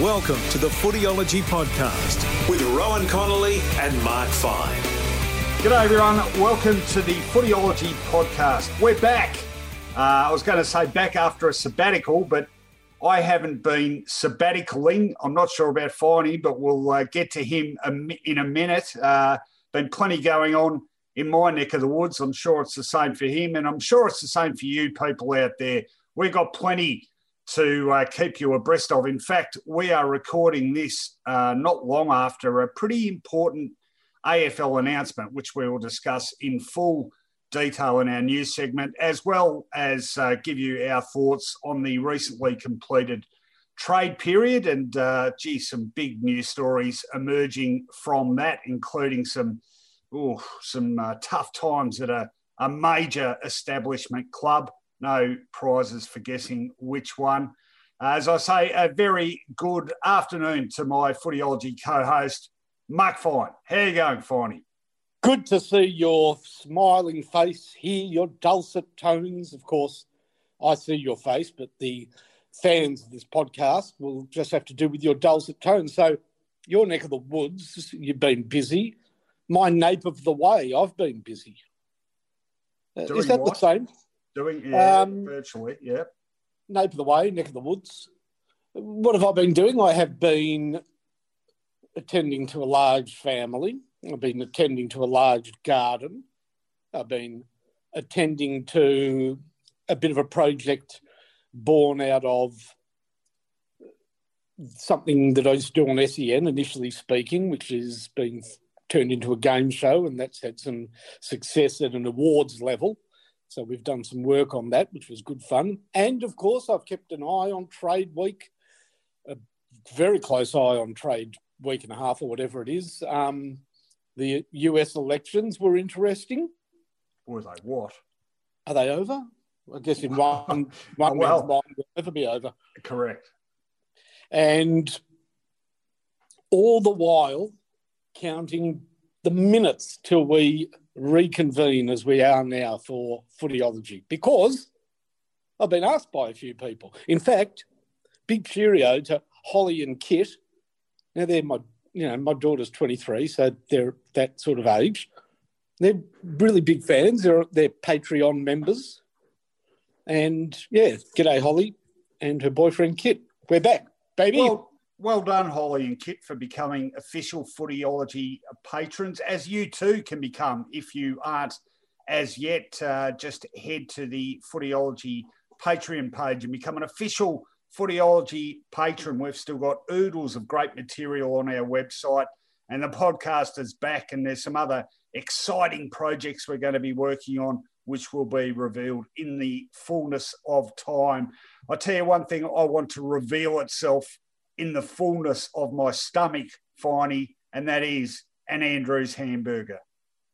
Welcome to the Footyology Podcast with Rowan Connolly and Mark Fine. G'day, everyone. Welcome to the Footyology Podcast. We're back. Uh, I was going to say back after a sabbatical, but I haven't been sabbaticaling. I'm not sure about Finey, but we'll uh, get to him in a minute. Uh, been plenty going on in my neck of the woods. I'm sure it's the same for him, and I'm sure it's the same for you people out there. We've got plenty to uh, keep you abreast of. In fact, we are recording this uh, not long after a pretty important AFL announcement, which we will discuss in full detail in our news segment, as well as uh, give you our thoughts on the recently completed trade period. And uh, gee, some big news stories emerging from that, including some ooh, some uh, tough times at a, a major establishment club no prizes for guessing which one. Uh, as I say, a very good afternoon to my footyology co-host, Mark Fine. How are you going, Finey? Good to see your smiling face, hear your dulcet tones. Of course, I see your face, but the fans of this podcast will just have to do with your dulcet tones. So, your neck of the woods, you've been busy. My nape of the way, I've been busy. Uh, Doing Is that what? the same? Doing yeah, Um, virtually, yeah. nape of the way, neck of the woods. What have I been doing? I have been attending to a large family. I've been attending to a large garden. I've been attending to a bit of a project born out of something that I used to do on SEN, initially speaking, which is being turned into a game show, and that's had some success at an awards level. So we've done some work on that, which was good fun. And of course, I've kept an eye on Trade Week, a very close eye on Trade Week and a half or whatever it is. Um, the US elections were interesting. Was like what? Are they over? I guess in one, one Well. man's mind, they'll never be over. Correct. And all the while counting the minutes till we reconvene as we are now for footyology because I've been asked by a few people. In fact, big cheerio to Holly and Kit. Now they're my, you know, my daughter's 23, so they're that sort of age. They're really big fans. They're, they're Patreon members. And yeah, g'day Holly and her boyfriend Kit. We're back, baby. Well, well done, Holly and Kit, for becoming official footyology patrons, as you too can become if you aren't as yet. Uh, just head to the footyology Patreon page and become an official footyology patron. We've still got oodles of great material on our website, and the podcast is back, and there's some other exciting projects we're going to be working on. Which will be revealed in the fullness of time. I tell you one thing, I want to reveal itself in the fullness of my stomach, Finey, and that is an Andrews hamburger.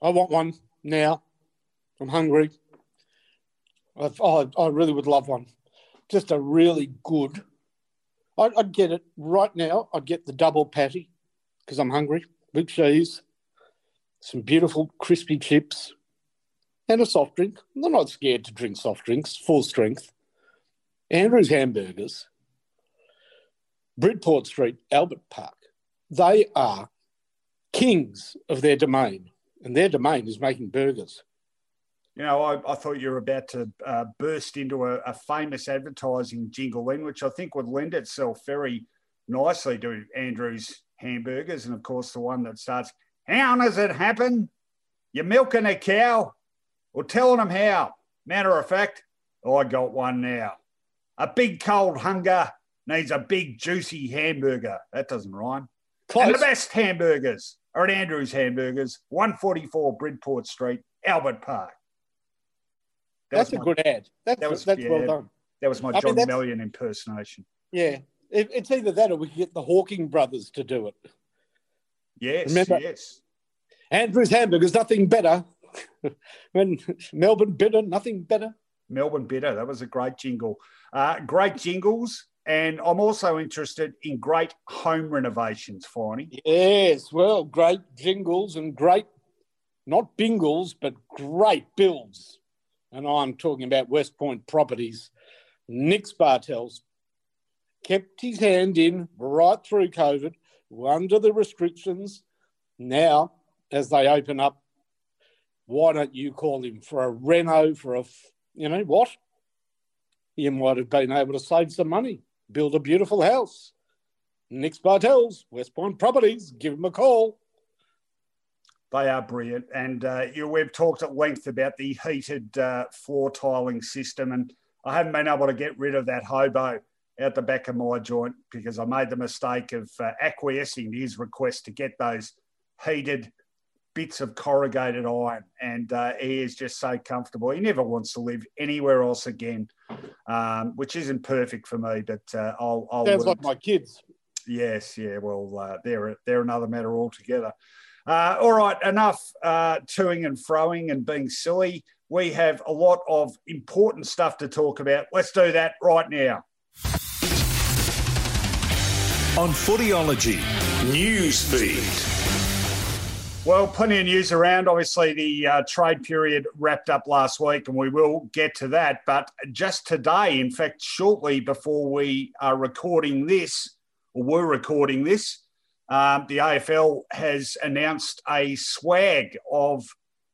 I want one now. I'm hungry. I've, oh, I really would love one. Just a really good. I'd, I'd get it right now. I'd get the double patty because I'm hungry with cheese, some beautiful crispy chips, and a soft drink. I'm not scared to drink soft drinks, full strength. Andrew's Hamburgers, Bridport Street, Albert Park. They are kings of their domain, and their domain is making burgers. You know, I, I thought you were about to uh, burst into a, a famous advertising jingle in, which I think would lend itself very nicely to Andrew's hamburgers. And of course, the one that starts, How does it happen? You're milking a cow or telling them how. Matter of fact, I got one now. A big cold hunger needs a big juicy hamburger. That doesn't rhyme. Close. And the best hamburgers are at Andrew's Hamburgers, 144 Bridport Street, Albert Park. That That's a my- good ad. That's, that was- that's yeah. well done. That was my I John that's- Mellion impersonation. Yeah, it, it's either that or we can get the Hawking brothers to do it. Yes, Remember, yes. Andrew's Hamburgers, nothing better. when Melbourne bitter, nothing better. Melbourne bitter. That was a great jingle. Uh, great jingles. And I'm also interested in great home renovations, Finey. Yes, well, great jingles and great, not bingles, but great builds. And I'm talking about West Point Properties. Nick Bartels kept his hand in right through COVID, under the restrictions. Now, as they open up, why don't you call him for a reno, for a, you know what? You might have been able to save some money build a beautiful house. Nick Bartels, West Point Properties, give them a call. They are brilliant. And uh, you we've talked at length about the heated uh, floor tiling system. And I haven't been able to get rid of that hobo out the back of my joint because I made the mistake of uh, acquiescing to his request to get those heated bits of corrugated iron, and uh, he is just so comfortable. He never wants to live anywhere else again, um, which isn't perfect for me. But uh, I'll, I'll sounds like my kids. Yes, yeah. Well, uh, they're they're another matter altogether. Uh, all right, enough uh, toing and froing and being silly. We have a lot of important stuff to talk about. Let's do that right now. On Footyology News Feed. Well, plenty of news around. Obviously, the uh, trade period wrapped up last week, and we will get to that. But just today, in fact, shortly before we are recording this, or were recording this, um, the AFL has announced a swag of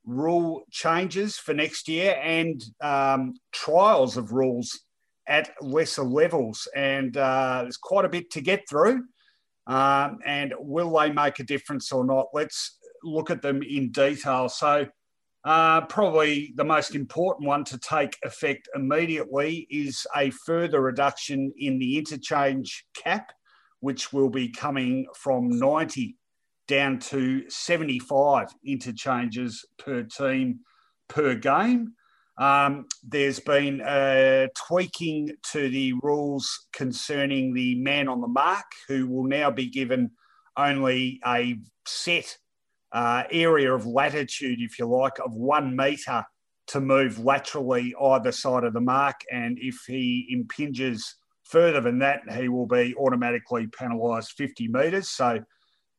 rule changes for next year and um, trials of rules at lesser levels. And uh, there's quite a bit to get through. Um, and will they make a difference or not? Let's look at them in detail. So, uh, probably the most important one to take effect immediately is a further reduction in the interchange cap, which will be coming from 90 down to 75 interchanges per team per game. Um, there's been a tweaking to the rules concerning the man on the mark, who will now be given only a set uh, area of latitude, if you like, of one metre to move laterally either side of the mark. And if he impinges further than that, he will be automatically penalised 50 metres. So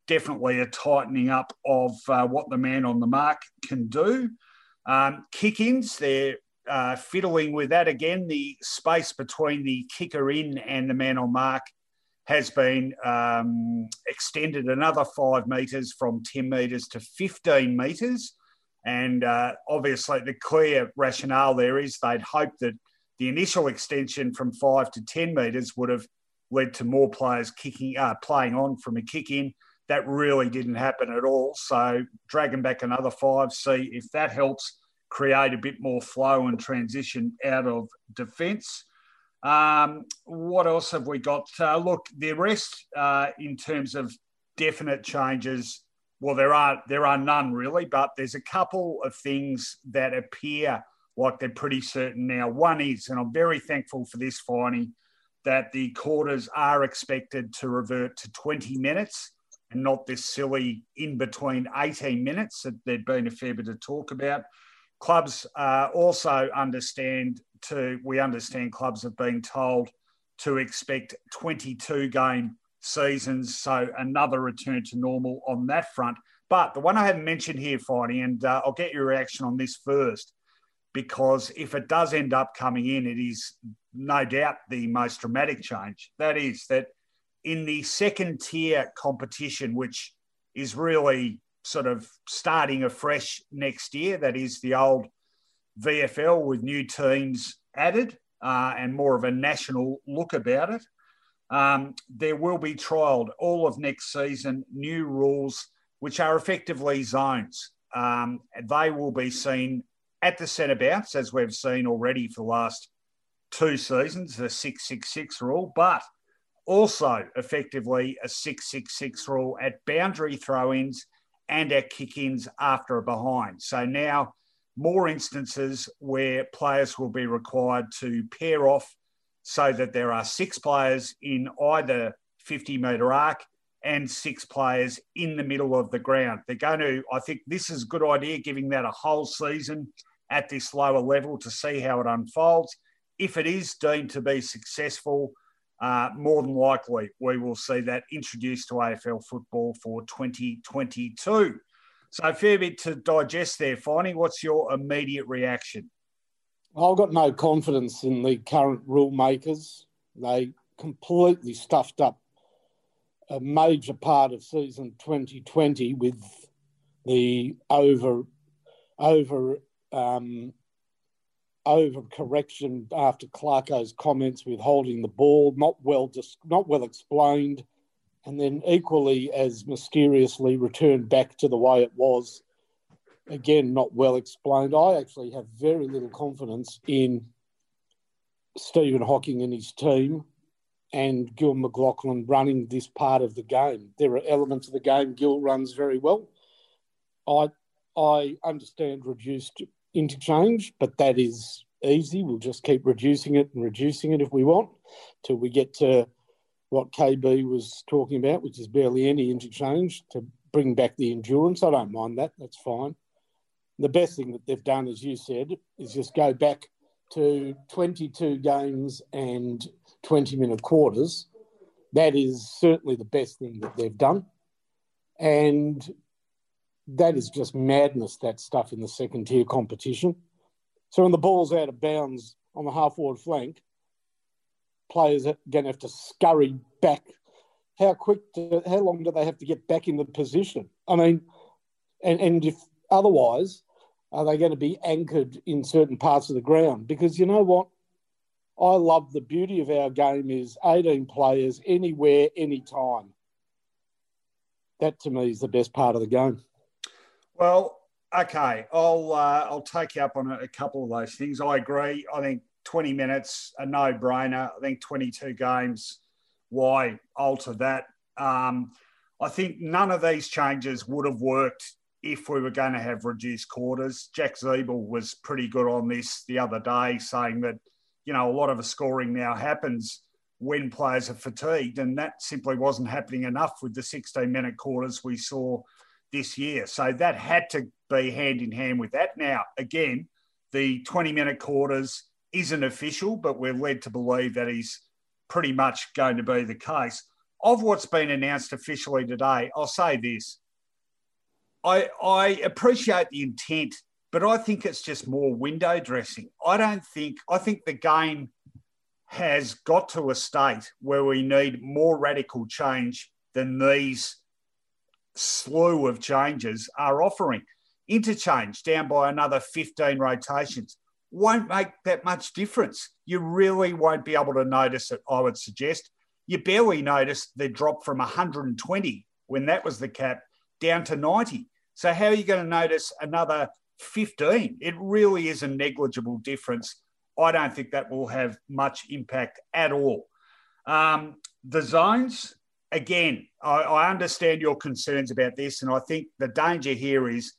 definitely a tightening up of uh, what the man on the mark can do. Um, kick-ins, they're uh, fiddling with that again. The space between the kicker in and the man on mark has been um, extended another five metres from 10 metres to 15 metres. And uh, obviously, the clear rationale there is they'd hoped that the initial extension from five to 10 metres would have led to more players kicking, uh, playing on from a kick in. That really didn't happen at all. So, dragging back another five, see if that helps create a bit more flow and transition out of defence. Um, what else have we got? Uh, look, the rest uh, in terms of definite changes. Well, there are there are none really, but there's a couple of things that appear like they're pretty certain now. One is, and I'm very thankful for this, Finey that the quarters are expected to revert to 20 minutes and not this silly in between 18 minutes that there'd been a fair bit of talk about. Clubs uh, also understand to, we understand clubs have been told to expect 22 game seasons, so another return to normal on that front. But the one I haven't mentioned here, Finey, and uh, I'll get your reaction on this first, because if it does end up coming in, it is no doubt the most dramatic change. That is that in the second tier competition, which is really sort of starting afresh next year, that is the old VFL with new teams added uh, and more of a national look about it. Um, there will be trialled all of next season new rules, which are effectively zones. Um, they will be seen at the centre bounce, as we've seen already for the last two seasons, the 666 rule, but also effectively a 666 rule at boundary throw ins and at kick ins after a behind. So now more instances where players will be required to pair off so that there are six players in either 50 metre arc and six players in the middle of the ground. They're going to, I think this is a good idea, giving that a whole season at this lower level to see how it unfolds. If it is deemed to be successful, uh, more than likely we will see that introduced to AFL football for 2022. So a fair bit to digest there, Finey. What's your immediate reaction? I've got no confidence in the current rule makers. They completely stuffed up a major part of season 2020 with the over over um, over correction after Clarko's comments with holding the ball, not well not well explained, and then equally as mysteriously returned back to the way it was. Again, not well explained. I actually have very little confidence in Stephen Hocking and his team and Gil McLachlan running this part of the game. There are elements of the game Gil runs very well. I I understand reduced interchange, but that is easy. We'll just keep reducing it and reducing it if we want till we get to what KB was talking about, which is barely any interchange to bring back the endurance. I don't mind that. That's fine. The best thing that they've done, as you said, is just go back to 22 games and 20 minute quarters. That is certainly the best thing that they've done. And that is just madness, that stuff in the second tier competition. So when the ball's out of bounds on the half forward flank, players are going to have to scurry back. How quick, do, how long do they have to get back in the position? I mean, and, and if otherwise, are they going to be anchored in certain parts of the ground? Because you know what? I love the beauty of our game is 18 players anywhere, anytime. That to me is the best part of the game. Well, okay, I'll uh, I'll take you up on a, couple of those things. I agree. I think 20 minutes a no-brainer. I think 22 games. Why alter that? Um, I think none of these changes would have worked if we were going to have reduced quarters. Jack Ziebell was pretty good on this the other day, saying that you know a lot of the scoring now happens when players are fatigued, and that simply wasn't happening enough with the 16-minute quarters we saw this year. So that had to be hand in hand with that. Now, again, the 20 minute quarters isn't official, but we're led to believe that is pretty much going to be the case. Of what's been announced officially today, I'll say this. I, I appreciate the intent, but I think it's just more window dressing. I don't think, I think the game has got to a state where we need more radical change than these slew of changes are offering. Interchange down by another 15 rotations won't make that much difference. You really won't be able to notice it, I would suggest. You barely notice the drop from 120 when that was the cap down to 90. So, how are you going to notice another 15? It really is a negligible difference. I don't think that will have much impact at all. Um, the zones, again, I, I understand your concerns about this, and I think the danger here is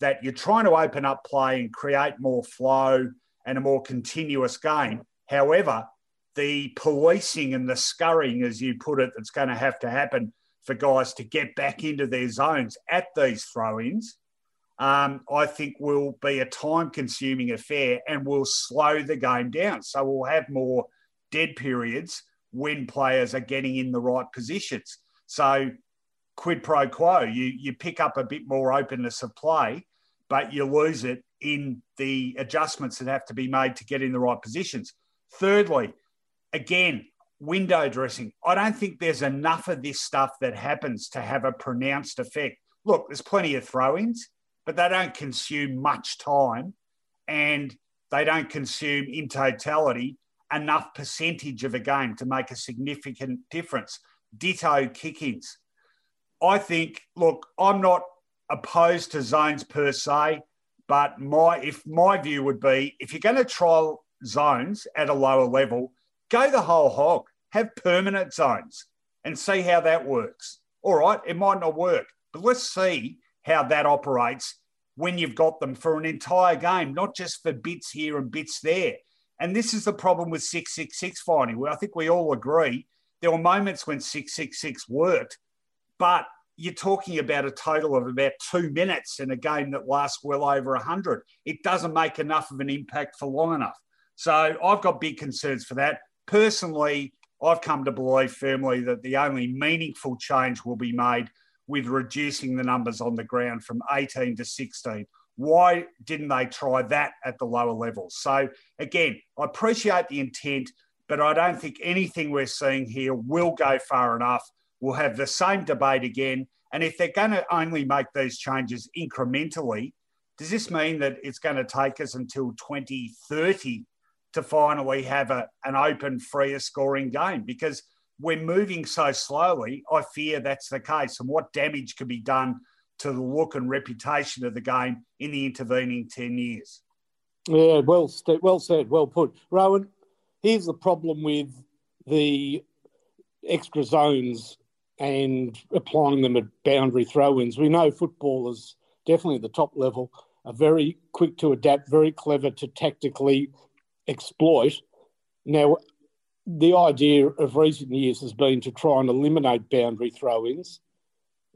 that you're trying to open up play and create more flow and a more continuous game. However, the policing and the scurrying, as you put it, that's going to have to happen for guys to get back into their zones at these throw ins, um, I think will be a time consuming affair and will slow the game down. So we'll have more dead periods when players are getting in the right positions. So quid pro quo, you you pick up a bit more openness of play, but you lose it in the adjustments that have to be made to get in the right positions. Thirdly, again, window dressing. I don't think there's enough of this stuff that happens to have a pronounced effect. Look, there's plenty of throw-ins, but they don't consume much time and they don't consume in totality enough percentage of a game to make a significant difference. Ditto kick ins. I think, look, I'm not opposed to zones per se, but my if my view would be if you're going to trial zones at a lower level, go the whole hog. Have permanent zones and see how that works. All right, it might not work, but let's see how that operates when you've got them for an entire game, not just for bits here and bits there And this is the problem with 666 Finey. Well, I think we all agree there were moments when 666 worked, but you're talking about a total of about two minutes in a game that lasts well over 100. It doesn't make enough of an impact for long enough. So I've got big concerns for that. Personally, I've come to believe firmly that the only meaningful change will be made with reducing the numbers on the ground from 18 to 16. Why didn't they try that at the lower levels? So, again, I appreciate the intent, but I don't think anything we're seeing here will go far enough. We'll have the same debate again. And if they're going to only make these changes incrementally, does this mean that it's going to take us until 2030 to finally have a, an open, freer scoring game? Because we're moving so slowly, I fear that's the case. And what damage could be done to the look and reputation of the game in the intervening 10 years? Yeah, well, well said, well put. Rowan, here's the problem with the extra zones and applying them at boundary throw ins. We know footballers, definitely at the top level, are very quick to adapt, very clever to tactically exploit. Now, the idea of recent years has been to try and eliminate boundary throw ins,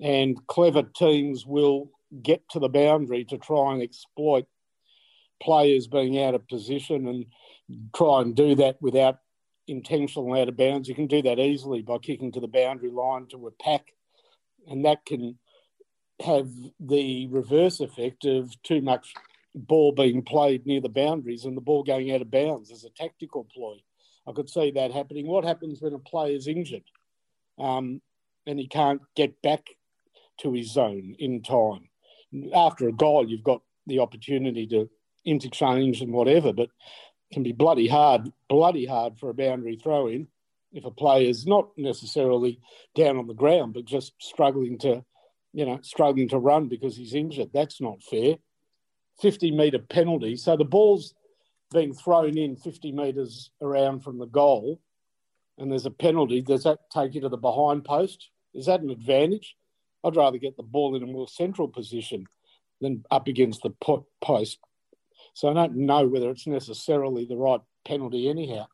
and clever teams will get to the boundary to try and exploit players being out of position and try and do that without intentional out of bounds. You can do that easily by kicking to the boundary line to a pack, and that can have the reverse effect of too much ball being played near the boundaries and the ball going out of bounds as a tactical ploy. I could see that happening. What happens when a player is injured um, and he can't get back to his zone in time? After a goal, you've got the opportunity to interchange and whatever, but can be bloody hard, bloody hard for a boundary throw in if a player is not necessarily down on the ground, but just struggling to, you know, struggling to run because he's injured. That's not fair. 50 metre penalty. So the ball's being thrown in 50 metres around from the goal and there's a penalty. Does that take you to the behind post? Is that an advantage? I'd rather get the ball in a more central position than up against the post. So I don't know whether it's necessarily the right penalty anyhow.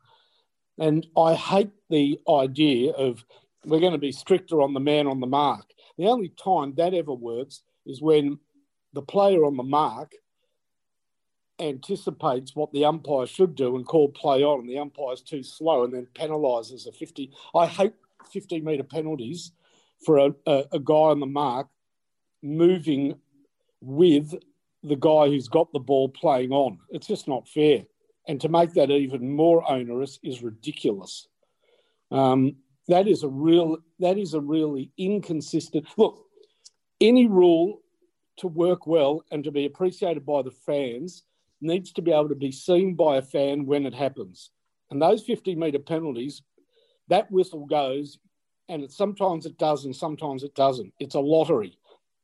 And I hate the idea of we're going to be stricter on the man on the mark. The only time that ever works is when the player on the mark anticipates what the umpire should do and call play on, and the umpire's too slow and then penalises a 50. I hate 50 metre penalties for a, a, a guy on the mark moving with the guy who's got the ball playing on. It's just not fair. And to make that even more onerous is ridiculous. Um, that is a real that is a really inconsistent look. Any rule to work well and to be appreciated by the fans needs to be able to be seen by a fan when it happens. And those 50 metre penalties, that whistle goes, and it, sometimes it does and sometimes it doesn't. It's a lottery.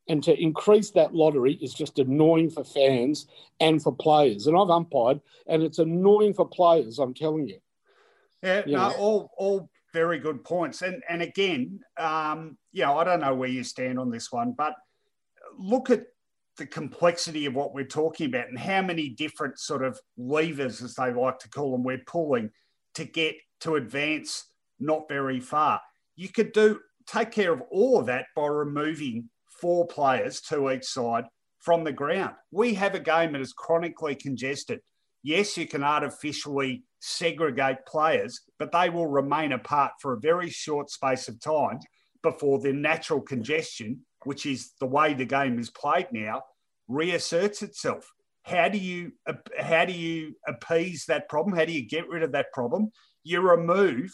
And to increase that lottery is just annoying for fans and for players. And I've umpired, and it's annoying for players, I'm telling you. Yeah, you no, know? all, all very good points. And, and again, um, you know, I don't know where you stand on this one, but look at the complexity of what we're talking about and how many different sort of levers, as they like to call them, we're pulling to get to advance not very far. You could do take care of all of that by removing four players to each side from the ground. We have a game that is chronically congested. Yes, you can artificially segregate players, but they will remain apart for a very short space of time before their natural congestion which is the way the game is played now, reasserts itself. How do you how do you appease that problem? How do you get rid of that problem? You remove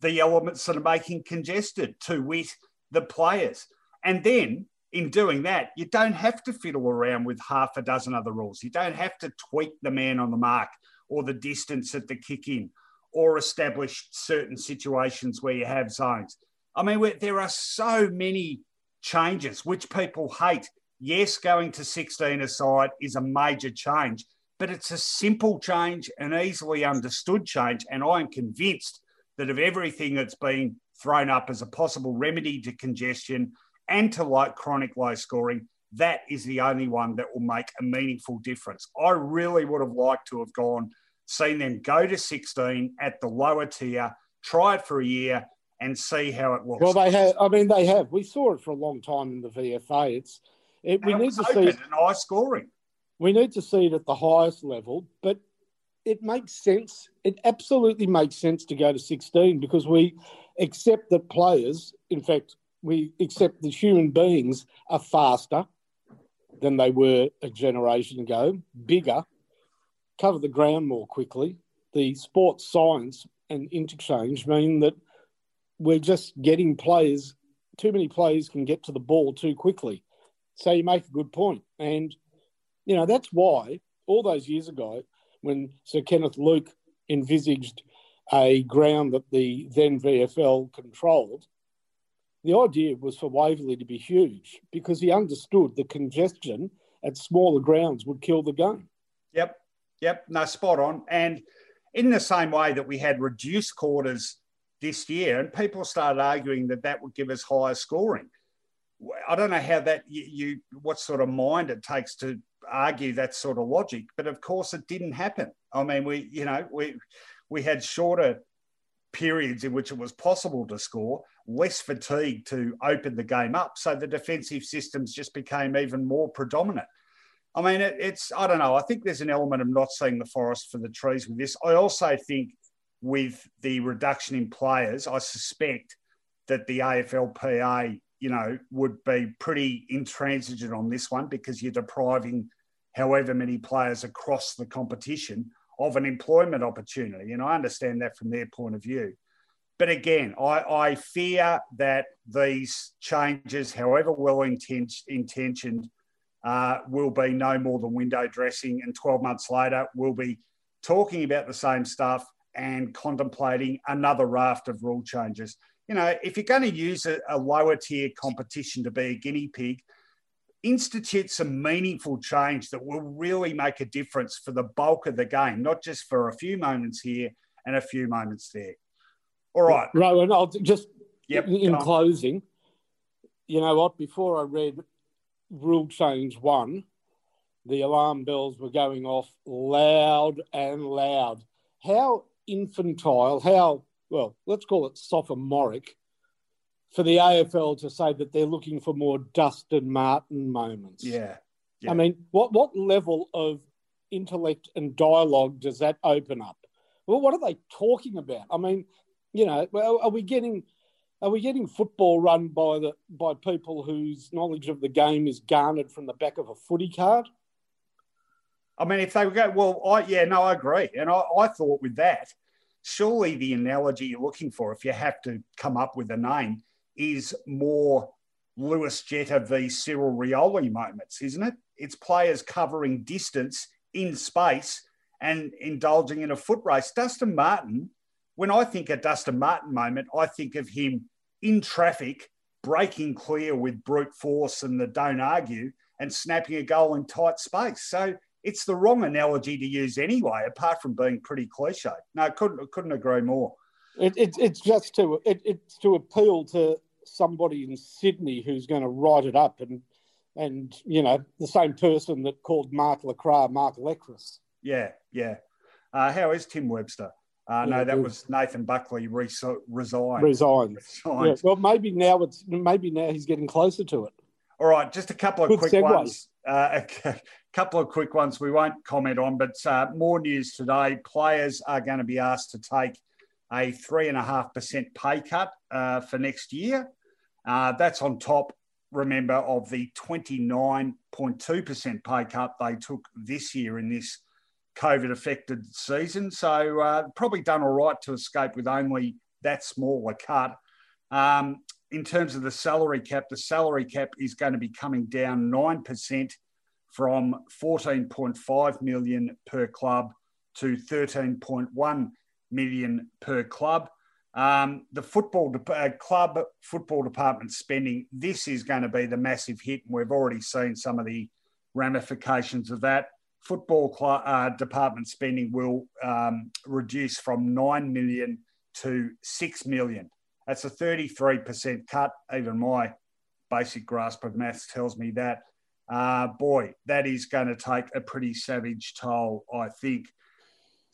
the elements that are making congested, to wit, the players. And then in doing that, you don't have to fiddle around with half a dozen other rules. You don't have to tweak the man on the mark or the distance at the kick in or establish certain situations where you have zones. I mean, there are so many changes, which people hate. Yes, going to 16 aside is a major change, but it's a simple change, an easily understood change. And I am convinced that of everything that's been thrown up as a possible remedy to congestion and to like chronic low scoring, that is the only one that will make a meaningful difference. I really would have liked to have gone seen them go to 16 at the lower tier, try it for a year, and see how it looks. Well, they have. I mean, they have. We saw it for a long time in the VFA. It's it, we it need to see. It, high scoring. we need to see it at the highest level, but it makes sense. It absolutely makes sense to go to 16 because we accept that players, in fact, we accept that human beings are faster than they were a generation ago, bigger, cover the ground more quickly. The sports science and interchange mean that we're just getting players, too many players can get to the ball too quickly. So you make a good point. And, you know, that's why all those years ago, when Sir Kenneth Luke envisaged a ground that the then VFL controlled, the idea was for Waverley to be huge because he understood the congestion at smaller grounds would kill the game. Yep, yep, no, spot on. And in the same way that we had reduced quarters this year, and people started arguing that that would give us higher scoring. I don't know how that you, you what sort of mind it takes to argue that sort of logic, but of course it didn't happen. I mean, we you know we we had shorter periods in which it was possible to score, less fatigue to open the game up, so the defensive systems just became even more predominant. I mean, it, it's, I don't know. I think there's an element of not seeing the forest for the trees with this. I also think with the reduction in players, I suspect that the AFLPA, you know, would be pretty intransigent on this one because you're depriving however many players across the competition of an employment opportunity. And I understand that from their point of view. But again, I, I fear that these changes, however well intentioned, uh, will be no more than window dressing. And 12 months later, we'll be talking about the same stuff and contemplating another raft of rule changes. You know, if you're going to use a, a lower tier competition to be a guinea pig, institute some meaningful change that will really make a difference for the bulk of the game, not just for a few moments here and a few moments there. All right. Rowan, I'll just Yep, in on. closing, you know what? Before I read rule change one, the alarm bells were going off loud and loud. How infantile, how, well, let's call it sophomoric for the AFL to say that they're looking for more Dustin Martin moments. Yeah. Yeah. I mean, what, what level of intellect and dialogue does that open up? Well, what are they talking about? I mean, you know, are we getting are we getting football run by the by people whose knowledge of the game is garnered from the back of a footy card? I mean, if they would go, well, I, yeah, no, I agree. And I, I thought with that, surely the analogy you're looking for, if you have to come up with a name, is more Lewis Jetta v Cyril Rioli moments, isn't it? It's players covering distance in space and indulging in a foot race. Dustin Martin, when I think of Dustin Martin moment, I think of him in traffic, breaking clear with brute force and the don't argue and snapping a goal in tight space. So it's the wrong analogy to use anyway, apart from being pretty cliche. No, couldn't couldn't agree more. It, it, it's just to it, it's to appeal to somebody in Sydney who's going to write it up and and you know the same person that called Mark Lacroix Mark Lecris. Yeah, yeah. Uh, how is Tim Webster? Uh, no, Yeah, that was Nathan Buckley re- resigned. Resigned. Resigned. Yeah, well, maybe now it's maybe now he's getting closer to it. All right, just a couple of Good quick segue. ones. Uh, a couple of quick ones we won't comment on, but uh, more news today. Players are going to be asked to take a 3.5% pay cut uh, for next year. Uh, that's on top, remember, of the 29.2% pay cut they took this year in this COVID affected season. So, uh, probably done all right to escape with only that small a cut. Um, in terms of the salary cap, the salary cap is going to be coming down 9% from 14.5 million per club to 13.1 million per club. Um, the football de- uh, club football department spending, this is going to be the massive hit, and we've already seen some of the ramifications of that. Football cl- uh, department spending will um, reduce from 9 million to 6 million. That's a 33% cut. Even my basic grasp of maths tells me that. Uh, boy, that is going to take a pretty savage toll, I think.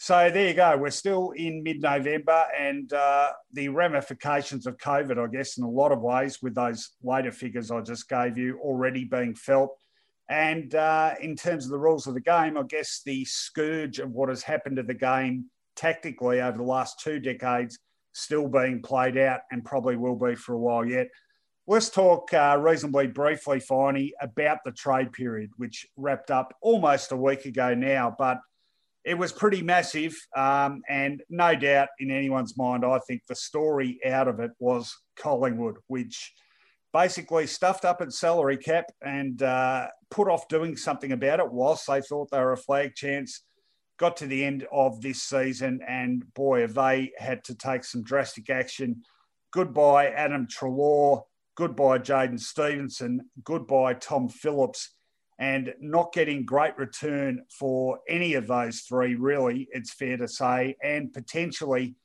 So there you go. We're still in mid-November, and uh, the ramifications of COVID, I guess, in a lot of ways, with those later figures I just gave you, already being felt. And uh, in terms of the rules of the game, I guess the scourge of what has happened to the game tactically over the last two decades still being played out, and probably will be for a while yet. Let's talk uh, reasonably briefly, Finey, about the trade period, which wrapped up almost a week ago now, but it was pretty massive. Um, and no doubt in anyone's mind, I think the story out of it was Collingwood, which basically stuffed up its salary cap and uh, put off doing something about it whilst they thought they were a flag chance. Got to the end of this season, and boy, have they had to take some drastic action. Goodbye, Adam Treloar. Goodbye, Jaidyn Stephenson. Goodbye, Tom Phillips and not getting great return for any of those three, really, it's fair to say, and potentially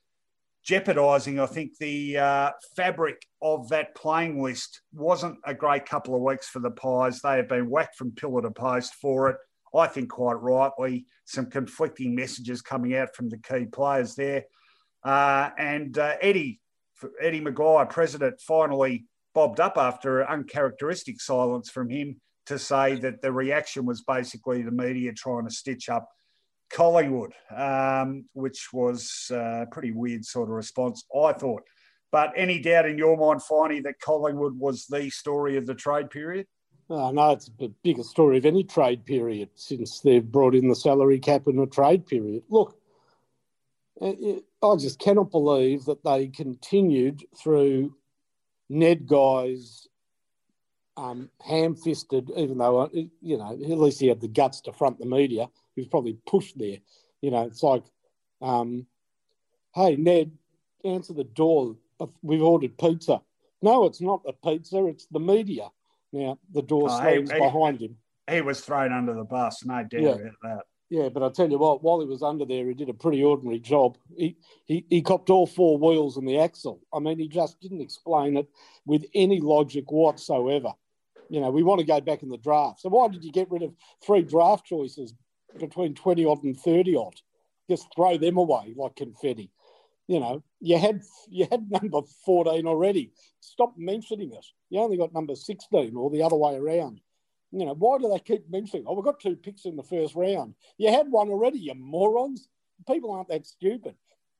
jeopardising, I think, the uh, fabric of that playing list wasn't a great couple of weeks for the Pies. They have been whacked from pillar to post for it. I think quite rightly, some conflicting messages coming out from the key players there. Uh, and uh, Eddie, Eddie McGuire, president, finally bobbed up after uncharacteristic silence from him to say that the reaction was basically the media trying to stitch up Collingwood, um, which was a pretty weird sort of response, I thought. But any doubt in your mind, Finey, that Collingwood was the story of the trade period? Oh, no, it's the biggest story of any trade period since they've brought in the salary cap in a trade period. Look, I just cannot believe that they continued through Ned Guy's um, ham-fisted, even though uh, you know at least he had the guts to front the media. He was probably pushed there. You know, it's like, um, "Hey Ned, answer the door. We've ordered pizza." No, it's not a pizza. It's the media. Now the door oh, slams behind him. He was thrown under the bus. No doubt yeah. about that. Yeah, but I tell you what, while he was under there, he did a pretty ordinary job. He, he he copped all four wheels and the axle. I mean, he just didn't explain it with any logic whatsoever you know, we want to go back in the draft. So why did you get rid of three draft choices between 20 odd and 30 odd? Just throw them away like confetti. You know, you had you had number 14 already. Stop mentioning it. You only got number 16 or the other way around. You know, why do they keep mentioning? Oh, we've got two picks in the first round. You had one already, you morons. People aren't that stupid.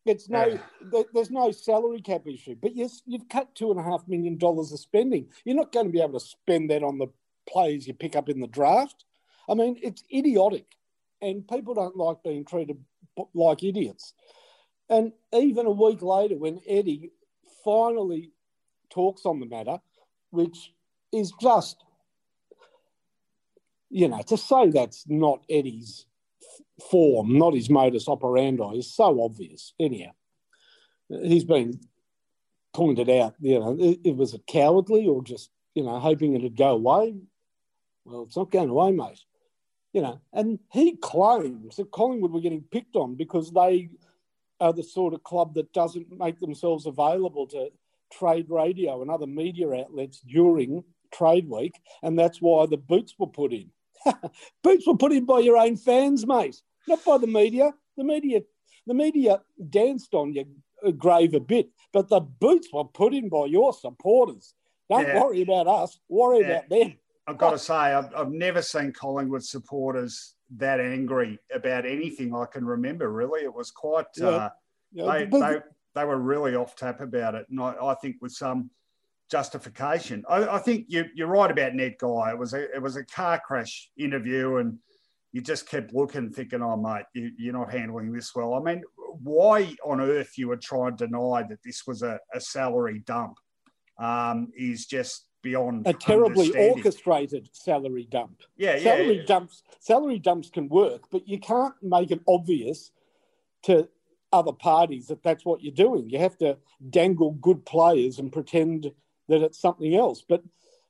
It's no, yeah. there's no salary cap issue, but yes, you've cut two and a half million dollars of spending. You're not going to be able to spend that on the players you pick up in the draft. I mean, it's idiotic, and people don't like being treated like idiots. And even a week later, when Eddie finally talks on the matter, which is just, you know, to say that's not Eddie's form, not his modus operandi, is so obvious. Anyhow, he's been pointed out, you know, it, it was a cowardly or just, you know, hoping it'd go away. Well, it's not going away, mate. You know, and he claims that Collingwood were getting picked on because they are the sort of club that doesn't make themselves available to trade radio and other media outlets during trade week, and that's why the boots were put in. boots were put in by your own fans, mate not by the media. The media, the media danced on your grave a bit, but the boots were put in by your supporters. Don't yeah. worry about us. Worry yeah. about them. I've got to say, I've, I've never seen Collingwood supporters that angry about anything I can remember. Really, it was quite. Yeah. Uh, they, they, they were really off tap about it, and I, I think with some justification. I, I think you, are right about Ned Guy. It was a it was a car crash interview, and you just kept looking, thinking, "Oh, mate, you, are not handling this well." I mean, why on earth you would try and deny that this was a, a salary dump um, is just beyond a terribly orchestrated salary dump. Yeah, yeah. Salary yeah. dumps, salary dumps can work, but you can't make it obvious to other parties that that's what you're doing. You have to dangle good players and pretend that it's something else. But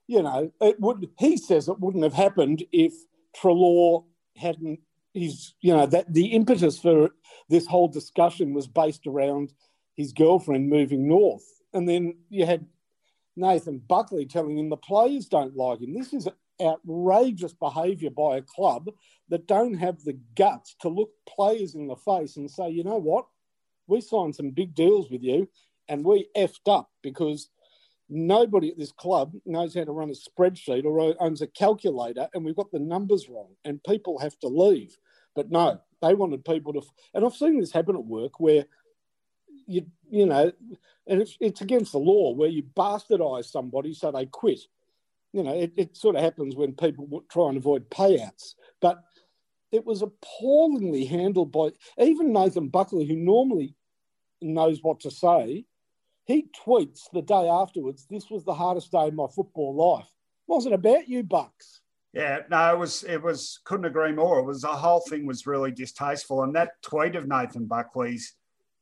you know, it would. He says it wouldn't have happened if Treloar hadn't he's you know that the impetus for this whole discussion was based around his girlfriend moving north and then you had nathan buckley telling him the players don't like him this is outrageous behaviour by a club that don't have the guts to look players in the face and say, you know what, we signed some big deals with you and we effed up because nobody at this club knows how to run a spreadsheet or owns a calculator and we've got the numbers wrong and people have to leave. But no, they wanted people to, and I've seen this happen at work where you you know, and it's, it's against the law where you bastardize somebody so they quit. You know, it, it sort of happens when people try and avoid payouts. But it was appallingly handled by even Nathan Buckley, who normally knows what to say. He tweets the day afterwards, "This was the hardest day of my football life." It wasn't about you, Bucks. Yeah, no, it was. It was. Couldn't agree more. It was the whole thing was really distasteful, and that tweet of Nathan Buckley's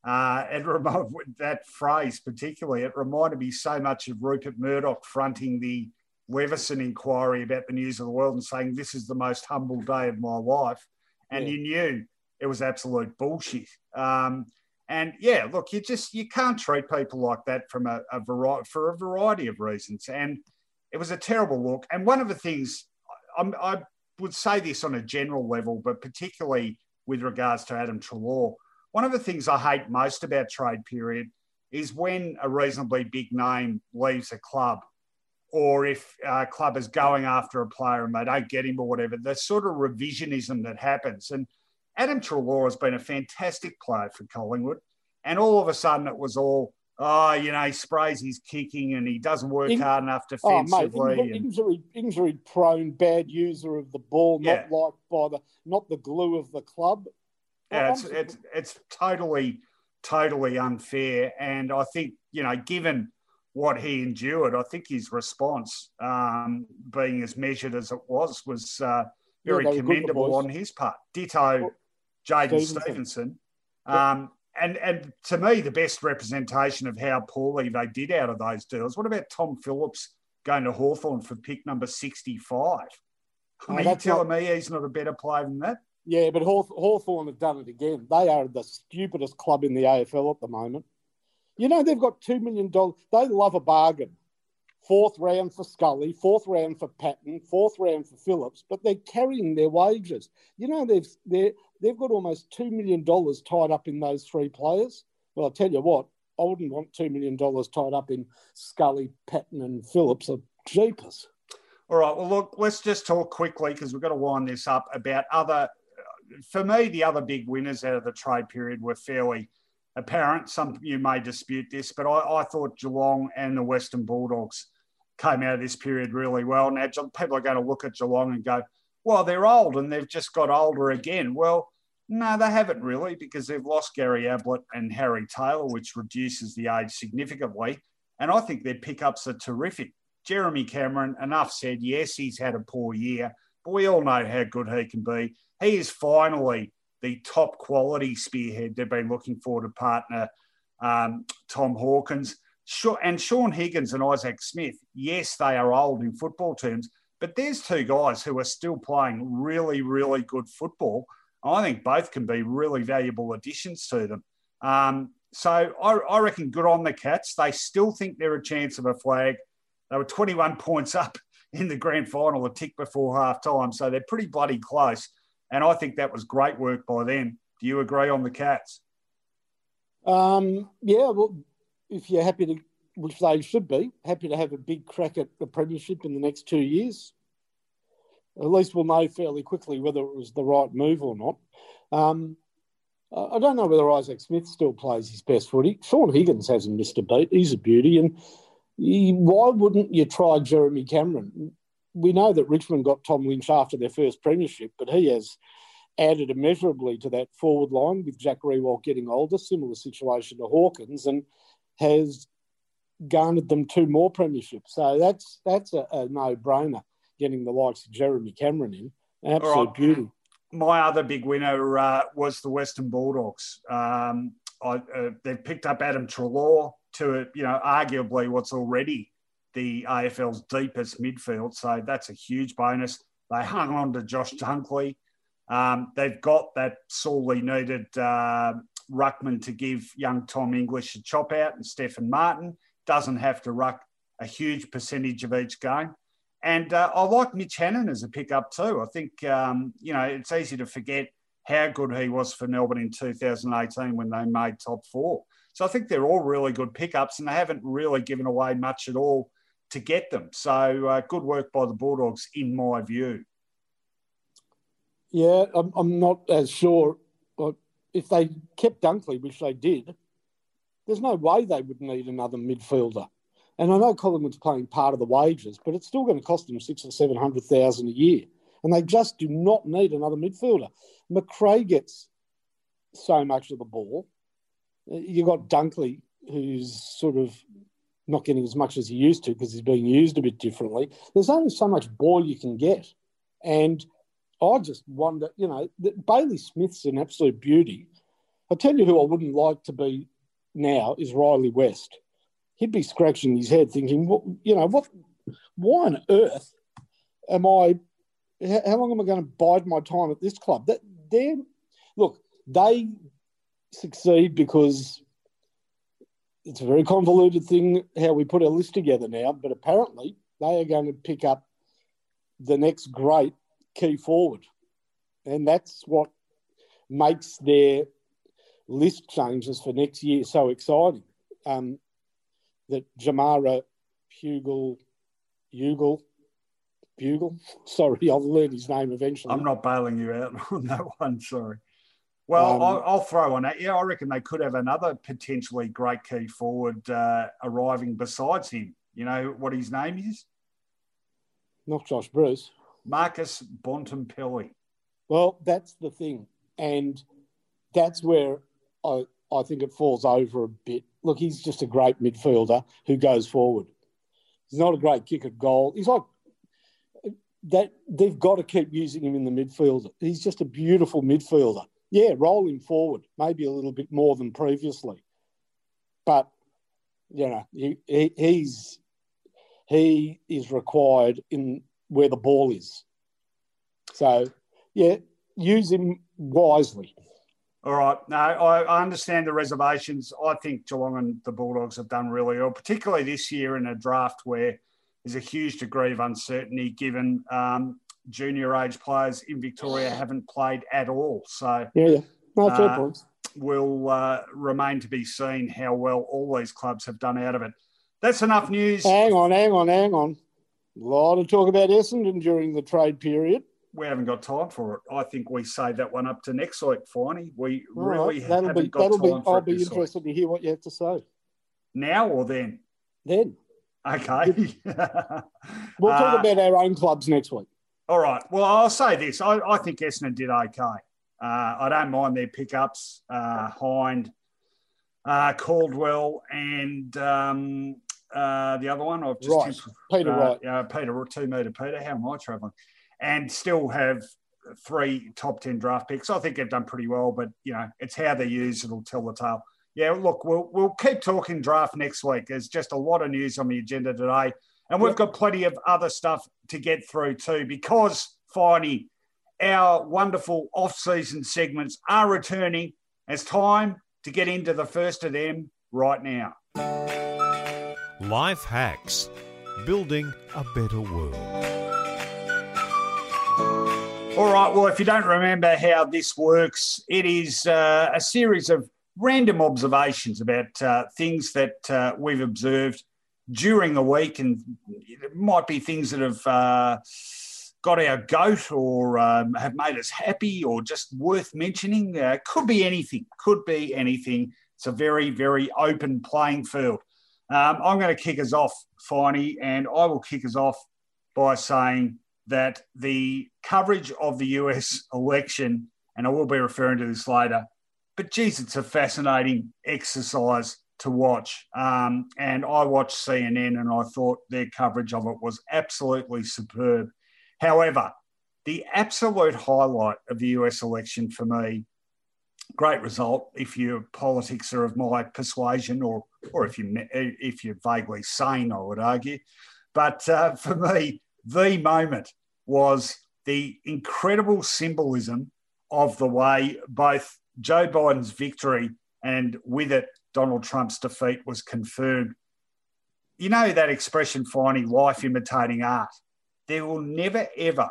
uh, it reminded that phrase particularly. It reminded me so much of Rupert Murdoch fronting the Leveson inquiry about the news of the world and saying this is the most humble day of my life, and yeah. you knew it was absolute bullshit. Um, and yeah, look, you just you can't treat people like that from a, a variety for a variety of reasons. And it was a terrible look. And one of the things I, I would say this on a general level, but particularly with regards to Adam Treloar one of the things I hate most about trade period is when a reasonably big name leaves a club or if a club is going after a player and they don't get him or whatever, the sort of revisionism that happens. And Adam Treloar has been a fantastic player for Collingwood. And all of a sudden it was all, oh, you know, he sprays his kicking and he doesn't work hard enough defensively. Oh, mate, injury, injury prone, bad user of the ball, yeah. not liked by the, not the glue of the club. Yeah, it's, it's, it's totally, totally unfair. And I think, you know, given what he endured, I think his response, um, being as measured as it was, was uh, very yeah, commendable on his part. Ditto Jaidyn Stephenson. Stevenson. Um, and, and to me, the best representation of how poorly they did out of those deals. What about Tom Phillips going to Hawthorn for pick number 65? Are oh, you telling not... me he's not a better player than that? Yeah, but Hawthorn have done it again. They are the stupidest club in the AFL at the moment. You know, they've got $2 million. They love a bargain. Fourth round for Scully, fourth round for Patton, fourth round for Phillips, but they're carrying their wages. You know, they've, they they've got almost $2 million tied up in those three players. Well, I'll tell you what, I wouldn't want $2 million tied up in Scully, Patton, and Phillips. Or jeepers. All right. Well, look, let's just talk quickly because we've got to wind this up about other for me, the other big winners out of the trade period were fairly apparent. Some you may dispute this, but I, I thought Geelong and the Western Bulldogs came out of this period really well. Now, people are going to look at Geelong and go, well, they're old and they've just got older again. Well, no, they haven't really because they've lost Gary Ablett and Harry Taylor, which reduces the age significantly. And I think their pickups are terrific. Jeremy Cameron, enough said, yes, he's had a poor year, but we all know how good he can be he is finally the top quality spearhead they've been looking for to partner um, Tom Hawkins. And Shaun Higgins and Isaac Smith, yes, they are old in football terms, but there's two guys who are still playing really, really good football. I think both can be really valuable additions to them. Um, so I, I, reckon good on the Cats. They still think they're a chance of a flag. They were 21 points up in the grand final a tick before half time. So they're pretty bloody close. And I think that was great work by them. Do you agree on the Cats? Um, yeah, well, if you're happy to, which they should be, happy to have a big crack at the Premiership in the next two years, at least we'll know fairly quickly whether it was the right move or not. Um, I don't know whether Isaac Smith still plays his best footy. Shaun Higgins hasn't missed a beat. He's a beauty. And he, why wouldn't you try Jeremy Cameron? we know that Richmond got Tom Lynch after their first premiership, but he has added immeasurably to that forward line with Jack Riewoldt getting older, similar situation to Hawkins, and has garnered them two more premierships. So that's that's a, a no-brainer, getting the likes of Jeremy Cameron in. Absolute right. beauty. My other big winner uh, was the Western Bulldogs. Um, I, uh, they've picked up Adam Treloar to, you know, arguably what's already the AFL's deepest midfield. So that's a huge bonus. They hung on to Josh Dunkley. Um, they've got that sorely needed uh, ruckman to give young Tom English a chop out, and Stefan Martin doesn't have to ruck a huge percentage of each game. And uh, I like Mitch Hannan as a pickup too. I think, um, you know, it's easy to forget how good he was for Melbourne in 2018 when they made top four. So I think they're all really good pickups and they haven't really given away much at all to get them. So uh, good work by the Bulldogs, in my view. Yeah, I'm, I'm not as sure. If they kept Dunkley, which they did, there's no way they would need another midfielder. And I know Collingwood's paying part of the wages, but it's still going to cost them six or seven hundred thousand a year. And they just do not need another midfielder. Macrae gets so much of the ball. You've got Dunkley, who's sort of not getting as much as he used to because he's being used a bit differently. There's only so much ball you can get. And I just wonder, you know, that Bailey Smith's an absolute beauty. I tell you who I wouldn't like to be now is Riley West. He'd be scratching his head thinking, what, you know, what, why on earth am I, how long am I going to bide my time at this club? That they look, they succeed because it's a very convoluted thing how we put our list together now, but apparently they are going to pick up the next great key forward. And that's what makes their list changes for next year so exciting. Um, that Jamara Bugle, Bugle, Bugle, sorry, I'll learn his name eventually. I'm not bailing you out on that one, sorry. Well, um, I'll, I'll, throw on that. Yeah, I reckon they could have another potentially great key forward uh, arriving besides him. You know what his name is? Not Josh Bruce. Marcus Bontempelli. Well, that's the thing. And that's where I, I think it falls over a bit. Look, he's just a great midfielder who goes forward. He's not a great kick at goal. He's like that. They've got to keep using him in the midfield. He's just a beautiful midfielder. Yeah, rolling forward, maybe a little bit more than previously, but you know he, he he's he is required in where the ball is. So, yeah, use him wisely. All right. No, I, I, understand the reservations. I think Geelong and the Bulldogs have done really well, particularly this year in a draft where there's a huge degree of uncertainty given um, junior age players in Victoria haven't played at all. So, yeah, yeah. No, fair uh, will uh, remain to be seen how well all these clubs have done out of it. That's enough news. Hang on, hang on, hang on. A lot of talk about Essendon during the trade period. We haven't got time for it. I think we save that one up to next week, Finey. We All really right. haven't be, got that'll be, I'll be interested week. to hear what you have to say. Now or then? Then. Okay. we'll talk uh, about our own clubs next week. All right. Well, I'll say this. I, I think Essendon did okay. Uh, I don't mind their pickups. Uh, Hind, uh, Caldwell, and um, uh, the other one. I've just right. Peter uh, Wright. Uh, Peter, two metre Peter. How am I travelling? And still have three top 10 draft picks. I think they've done pretty well, but, you know, it's how they use it'll tell the tale. Yeah, look, we'll, we'll keep talking draft next week. There's just a lot of news on the agenda today. And we've got plenty of other stuff to get through too, because finally, our wonderful off-season segments are returning. It's time to get into the first of them right now. Life Hacks Building a Better World. All right, well, if you don't remember how this works, it is uh, a series of random observations about uh, things that uh, we've observed during the week, and it might be things that have uh, got our goat or um, have made us happy or just worth mentioning. Uh, could be anything, could be anything. It's a very, very open playing field. Um, I'm going to kick us off, Finey, and I will kick us off by saying that the coverage of the US election, and I will be referring to this later, but geez, it's a fascinating exercise to watch. Um, and I watched CNN and I thought their coverage of it was absolutely superb. However, the absolute highlight of the US election for me great result if your politics are of my persuasion or or if you if you're vaguely sane, I would argue. But uh, for me, the moment was the incredible symbolism of the way both Joe Biden's victory and with it Donald Trump's defeat was confirmed. You know that expression, finding life imitating art. There will never, ever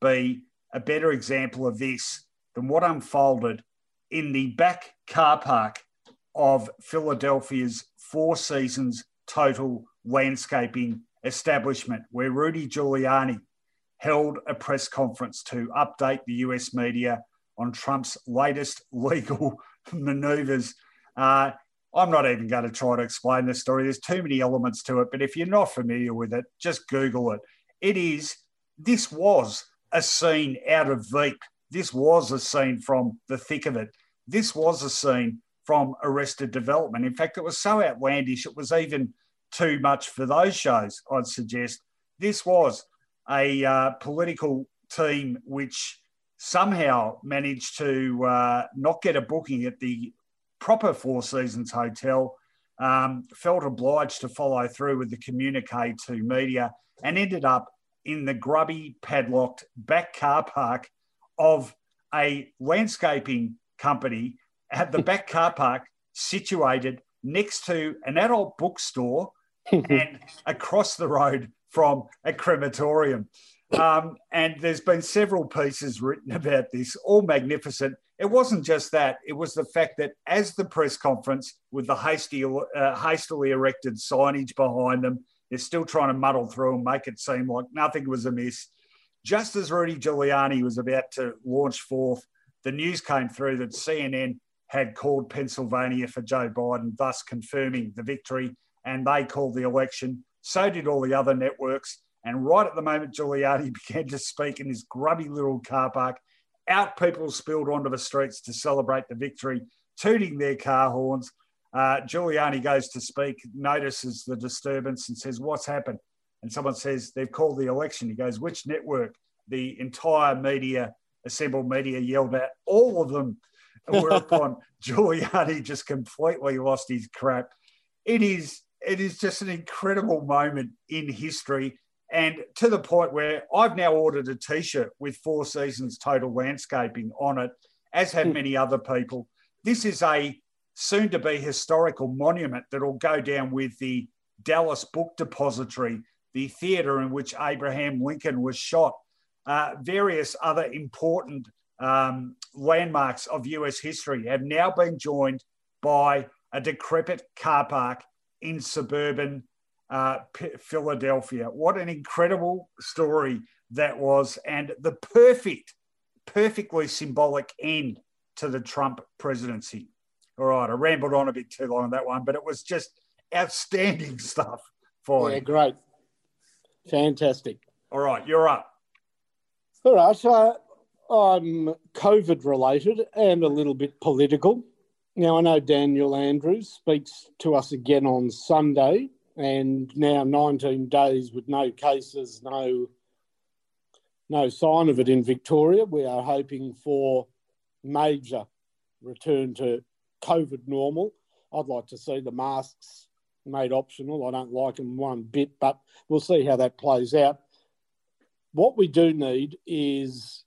be a better example of this than what unfolded in the back car park of Philadelphia's Four Seasons Total Landscaping establishment, where Rudy Giuliani held a press conference to update the US media on Trump's latest legal maneuvers. Uh, I'm not even going to try to explain the story. There's too many elements to it. But if you're not familiar with it, just Google it. It is, this was a scene out of Veep. This was a scene from the thick of it. This was a scene from Arrested Development. In fact, it was so outlandish, it was even too much for those shows, I'd suggest. This was a uh, political team which somehow managed to uh, not get a booking at the proper Four Seasons Hotel, um, felt obliged to follow through with the communique to media, and ended up in the grubby, padlocked back car park of a landscaping company at the back car park situated next to an adult bookstore and across the road from a crematorium. Um, and there's been several pieces written about this, all magnificent. It wasn't just that, it was the fact that as the press conference, with the hasty, uh, hastily erected signage behind them, they're still trying to muddle through and make it seem like nothing was amiss. Just as Rudy Giuliani was about to launch forth, the news came through that CNN had called Pennsylvania for Joe Biden, thus confirming the victory, and they called the election. So did all the other networks. And right at the moment, Giuliani began to speak in his grubby little car park out people spilled onto the streets to celebrate the victory, tooting their car horns. Uh, Giuliani goes to speak, notices the disturbance, and says, What's happened? And someone says, They've called the election. He goes, Which network? The entire media, assembled media yelled at all of them. Whereupon Giuliani just completely lost his crap. It is, it is just an incredible moment in history and to the point where I've now ordered a T-shirt with Four Seasons Total Landscaping on it, as have hmm. many other people. This is a soon-to-be historical monument that will go down with the Dallas Book Depository, the theatre in which Abraham Lincoln was shot, uh, various other important um, landmarks of US history have now been joined by a decrepit car park in suburban uh, P- Philadelphia. What an incredible story that was, and the perfect, perfectly symbolic end to the Trump presidency. All right, I rambled on a bit too long on that one, but it was just outstanding stuff for yeah, you. great, fantastic. All right, you're up. All right, so I'm COVID related and a little bit political. Now, I know Daniel Andrews speaks to us again on Sunday and now 19 days with no cases, no no sign of it in Victoria. We are hoping for major return to COVID normal. I'd like to see the masks made optional. I don't like them one bit, but we'll see how that plays out. What we do need is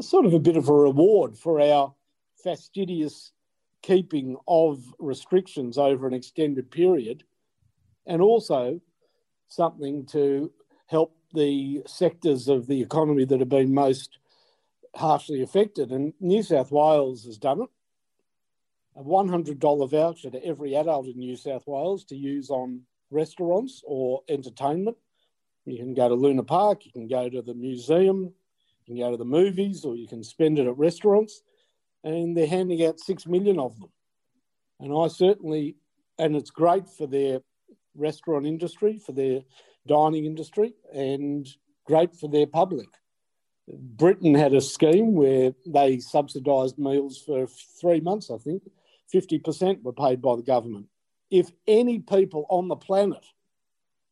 sort of a bit of a reward for our fastidious keeping of restrictions over an extended period and also something to help the sectors of the economy that have been most harshly affected. And New South Wales has done it. A $100 voucher to every adult in New South Wales to use on restaurants or entertainment. You can go to Luna Park, you can go to the museum, can go to the movies, or you can spend it at restaurants. And they're handing out 6 million of them. And I certainly, and it's great for their restaurant industry, for their dining industry, and great for their public. Britain had a scheme where they subsidised meals for three months, I think. 50% were paid by the government. If any people on the planet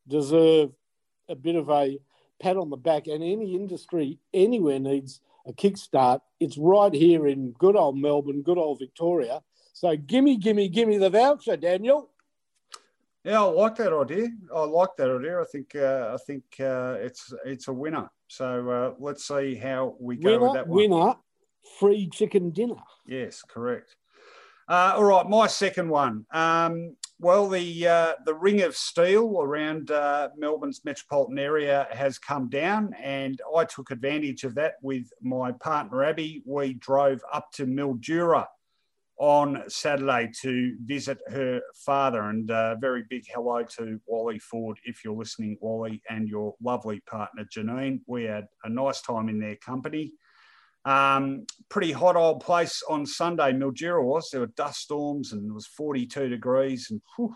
deserve a bit of a pat on the back, and any industry anywhere needs a kickstart, it's right here in good old Melbourne, good old Victoria. So gimme, gimme, gimme the voucher, Daniel. Yeah, I like that idea. I like that idea. I think uh, I think uh, it's it's a winner. So uh, let's see how we go winner, with that one. Winner, free chicken dinner. Yes, correct. Uh, all right, my second one. Um, well, the uh, the ring of steel around uh, Melbourne's metropolitan area has come down, and I took advantage of that with my partner Abby. We drove up to Mildura on Saturday to visit her father, and a uh, very big hello to Wally Ford if you're listening, Wally, and your lovely partner Janine. We had a nice time in their company. Um, pretty hot old place on Sunday, Mildura was. There were dust storms and it was 42 degrees, and whew,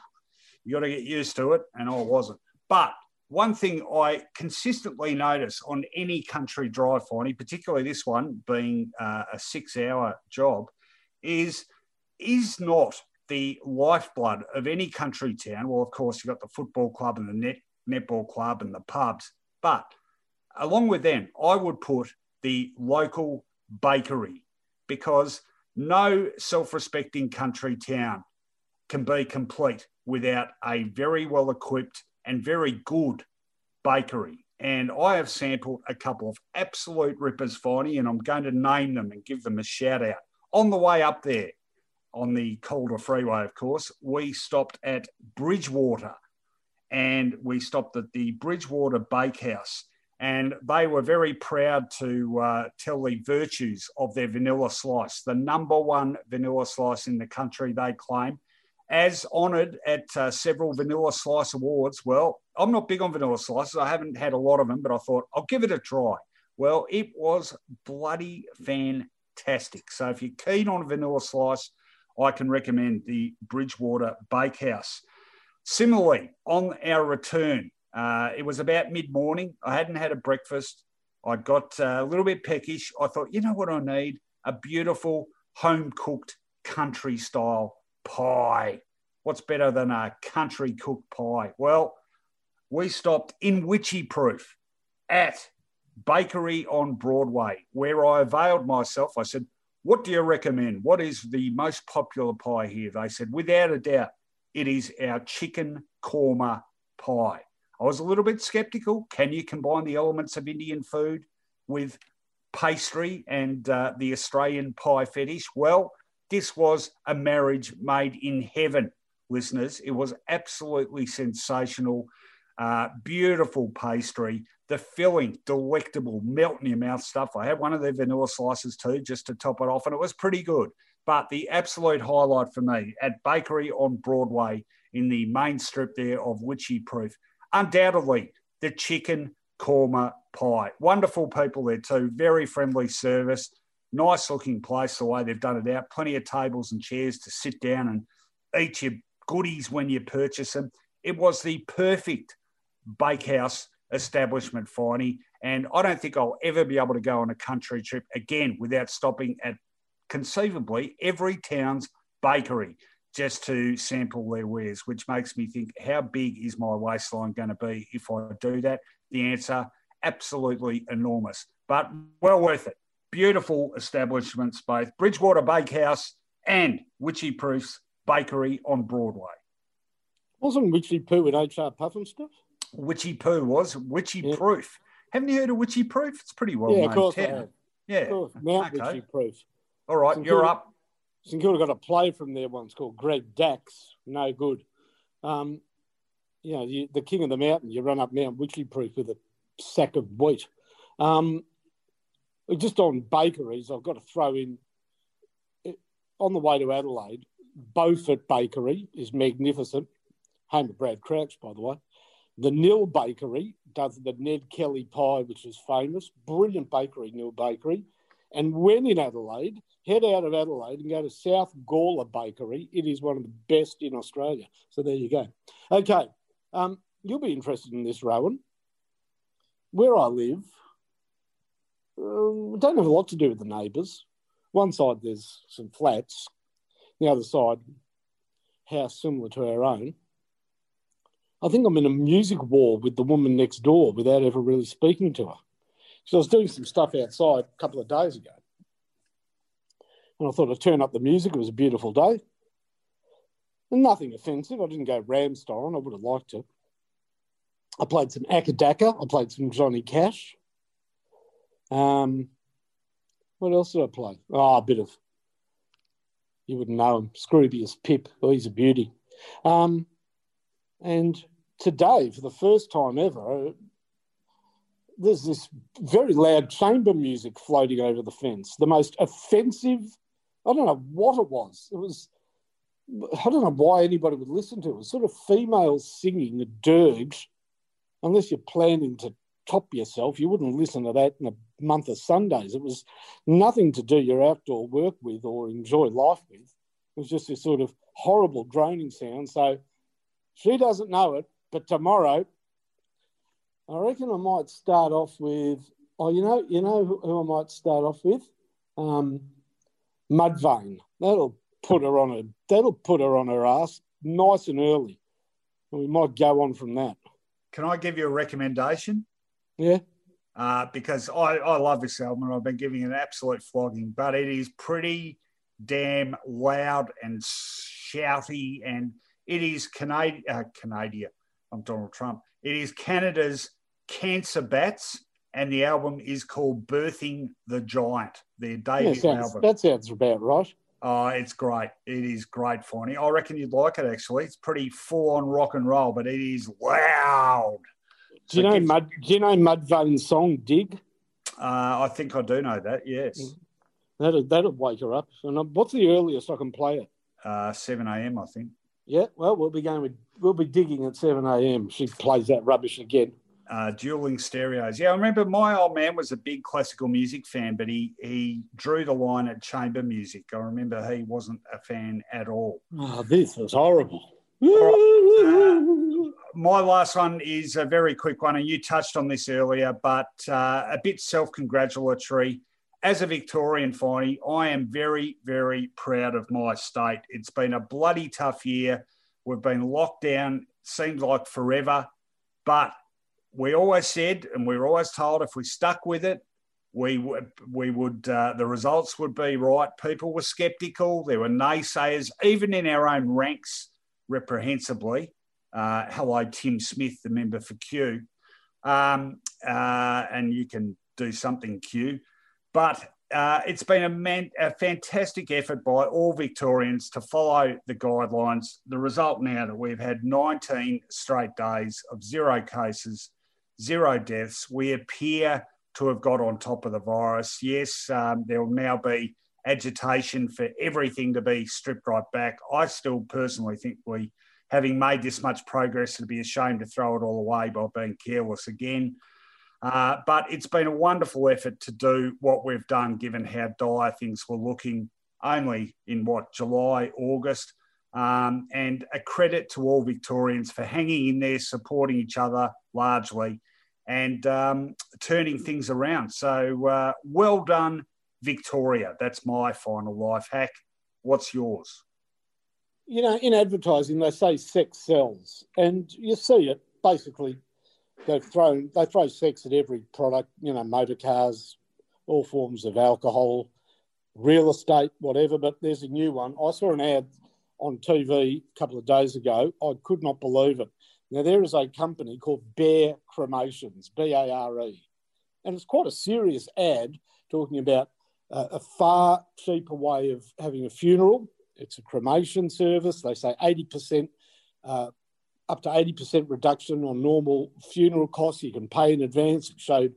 you got to get used to it. And I wasn't. But one thing I consistently notice on any country drive, Finey, particularly this one being uh, a six hour job, is is not the lifeblood of any country town. Well, of course, you've got the football club and the net, netball club and the pubs. But along with them, I would put the local bakery because no self respecting country town can be complete without a very well equipped and very good bakery. And I have sampled a couple of absolute rippers, Finey, and I'm going to name them and give them a shout out. On the way up there, on the Calder Freeway, of course, we stopped at Bridgewater and we stopped at the Bridgewater Bakehouse and they were very proud to uh, tell the virtues of their vanilla slice, the number one vanilla slice in the country, they claim, as honoured at uh, several vanilla slice awards. Well, I'm not big on vanilla slices. I haven't had a lot of them, but I thought I'll give it a try. Well, it was bloody fantastic. So if you're keen on a vanilla slice, I can recommend the Bridgewater Bakehouse. Similarly, on our return, uh, it was about mid morning. I hadn't had a breakfast. I got uh, a little bit peckish. I thought, you know what I need? A beautiful home cooked country style pie. What's better than a country cooked pie? Well, we stopped in Wycheproof at Bakery on Broadway, where I availed myself. I said, What do you recommend? What is the most popular pie here? They said, Without a doubt, it is our chicken korma pie. I was a little bit skeptical. Can you combine the elements of Indian food with pastry and uh, the Australian pie fetish? Well, this was a marriage made in heaven, listeners. It was absolutely sensational. Uh, beautiful pastry, the filling, delectable, melt in your mouth stuff. I had one of their vanilla slices too, just to top it off, and it was pretty good. But the absolute highlight for me at Bakery on Broadway in the main strip there of Wycheproof undoubtedly the chicken korma pie. Wonderful people there too, very friendly service, nice looking place the way they've done it out. Plenty of tables and chairs to sit down and eat your goodies when you purchase them. It was the perfect bakehouse establishment, for Finey. And I don't think I'll ever be able to go on a country trip again without stopping at conceivably every town's bakery just to sample their wares, which makes me think, how big is my waistline going to be if I do that? The answer, absolutely enormous, but well worth it. Beautiful establishments, both Bridgewater Bakehouse and Wycheproof's Bakery on Broadway. Wasn't Witchy Poo with HR Pufnstuf? Witchy Poo was Witchy yeah. Proof. Haven't you heard of Wycheproof? It's pretty well yeah, known of course. Yeah, Mount okay. Wycheproof. All right, you're up. St Kilda got a play from there once called Greg Dax. No good. Um, you know, you, the king of the mountain, you run up Mount Wycheproof with a sack of wheat. Um, just on bakeries, I've got to throw in on the way to Adelaide, Beaufort Bakery is magnificent. Home of Brad Crouch, by the way. The Nhill Bakery does the Ned Kelly pie, which is famous. Brilliant bakery, Nhill Bakery. And when in Adelaide, head out of Adelaide and go to South Gawler Bakery. It is one of the best in Australia. So there you go. Okay, um, you'll be interested in this, Rowan. Where I live, uh, don't have a lot to do with the neighbours. One side there's some flats, the other side, house similar to our own. I think I'm in a music war with the woman next door without ever really speaking to her. So I was doing some stuff outside a couple of days ago and I thought I'd turn up the music. It was a beautiful day. And nothing offensive. I didn't go Ram style. I would have liked to. I played some Acca Dacca. I played some Johnny Cash. Um, what else did I play? Oh, a bit of, you wouldn't know him, Scroobius Pip. Oh, he's a beauty. Um, and today, for the first time ever, there's this very loud chamber music floating over the fence. The most offensive, I don't know what it was. It was, I don't know why anybody would listen to it. It was sort of female singing a dirge, unless you're planning to top yourself. You wouldn't listen to that in a month of Sundays. It was nothing to do your outdoor work with or enjoy life with. It was just this sort of horrible droning sound. So she doesn't know it, but tomorrow I reckon I might start off with. Oh, you know, you know who I might start off with, um, Mudvayne. That'll put her on a. That'll put her on her ass nice and early. We might go on from that. Can I give you a recommendation? Yeah. Uh, because I, I love this album and I've been giving it an absolute flogging, but it is pretty damn loud and shouty, and it is Canada. Uh, Canada. I'm Donald Trump. It is Canada's Cancer Bats, and the album is called Birthing the Giant. Their debut yeah, sounds, album. That sounds about right. Oh, it's great. It is great, Finey. I reckon you'd like it, actually. It's pretty full on rock and roll, but it is loud. Do you, so know, Mud, do you know Mudvayne's song, Dig? Uh, I think I do know that, yes. Mm. That'll, that'll wake her up. And uh, what's the earliest I can play it? Uh, 7 a.m., I think. Yeah, well, we'll be going with, we'll be digging at 7 a.m. She plays that rubbish again uh, dueling stereos. Yeah, I remember my old man was a big classical music fan, but he he drew the line at chamber music. I remember he wasn't a fan at all. Oh, this was horrible. Uh, my last one is a very quick one, and you touched on this earlier, but uh, a bit self-congratulatory. As a Victorian, Finey, I am very, very proud of my state. It's been a bloody tough year. We've been locked down, seems like forever, but we always said, and we were always told, if we stuck with it, we would, we would, uh, the results would be right. People were sceptical. There were naysayers, even in our own ranks, reprehensibly. Uh, hello, Tim Smith, the member for Kew. Um, uh, and you can do something, Kew. But uh, it's been a, man, a, fantastic effort by all Victorians to follow the guidelines. The result now that we've had 19 straight days of zero cases zero deaths. We appear to have got on top of the virus. Yes, um, there will now be agitation for everything to be stripped right back. I still personally think we, having made this much progress, it'd be ashamed to throw it all away by being careless again. Uh, but it's been a wonderful effort to do what we've done, given how dire things were looking only in what, July, August. Um, and a credit to all Victorians for hanging in there, supporting each other largely, and um, turning things around. So uh, well done, Victoria. That's my final life hack. What's yours? You know, in advertising, they say sex sells, and you see it basically. They've thrown they throw sex at every product. You know, motor cars, all forms of alcohol, real estate, whatever. But there's a new one. I saw an ad on TV a couple of days ago. I could not believe it. Now, there is a company called Bare Cremations, B A R E, and it's quite a serious ad talking about uh, a far cheaper way of having a funeral. It's a cremation service. They say 80%, uh, up to 80% reduction on normal funeral costs. You can pay in advance. It showed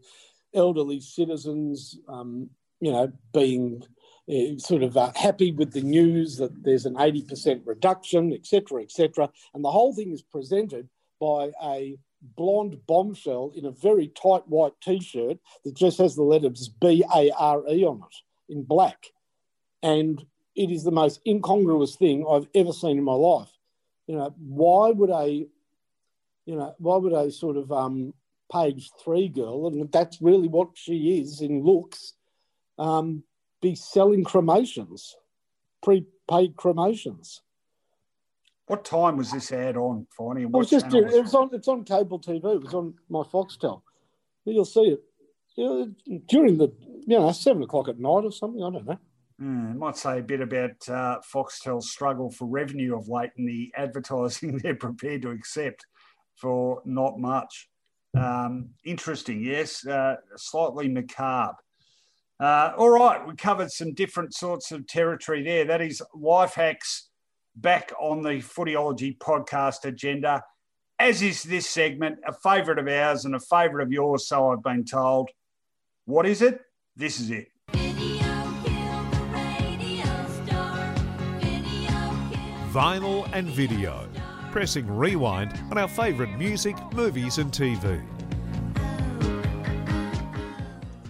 elderly citizens, um, you know, being uh, sort of uh, happy with the news that there's an 80% reduction, etc., etc. And the whole thing is presented by a blonde bombshell in a very tight white t-shirt that just has the letters B-A-R-E on it in black. And it is the most incongruous thing I've ever seen in my life. You know, why would a, you know, why would a sort of um, page three girl, and that's really what she is in looks, um, be selling cremations, prepaid cremations? What time was this ad on, Finey? It was just it was on it's on cable TV. It was on my Foxtel. You'll see it you know, during the you know seven o'clock at night or something. I don't know. Mm, might say a bit about uh, Foxtel's struggle for revenue of late and the advertising they're prepared to accept for not much. Um, interesting, yes, uh, slightly macabre. Uh, all right, we covered some different sorts of territory there. That is life hacks back on the Footyology podcast agenda, as is this segment, a favourite of ours and a favourite of yours, so I've been told. What is it? This is it. Vinyl and video. Pressing rewind on our favourite music, movies, and TV.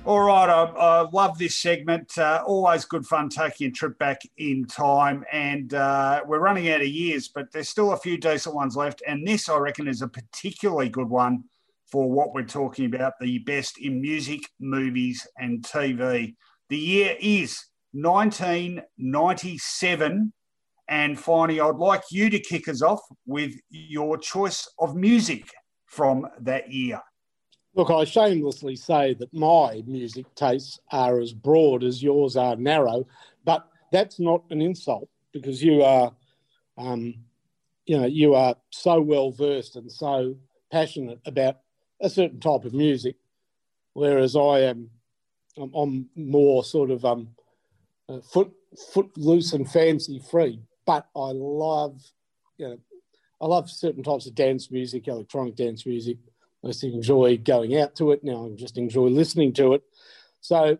All right, I, I love this segment. Uh, always good fun taking a trip back in time. And uh, we're running out of years, but there's still a few decent ones left. And this, I reckon, is a particularly good one for what we're talking about the best in music, movies, and TV. The year is 1997. And finally, I'd like you to kick us off with your choice of music from that year. Look, I shamelessly say that my music tastes are as broad as yours are narrow, but that's not an insult because you are, um, you know, you are so well versed and so passionate about a certain type of music, whereas I am, I'm, I'm more sort of um, uh, foot loose and fancy free. But I love, you know, I love certain types of dance music, electronic dance music I just enjoy going out to it. Now I just enjoy listening to it. So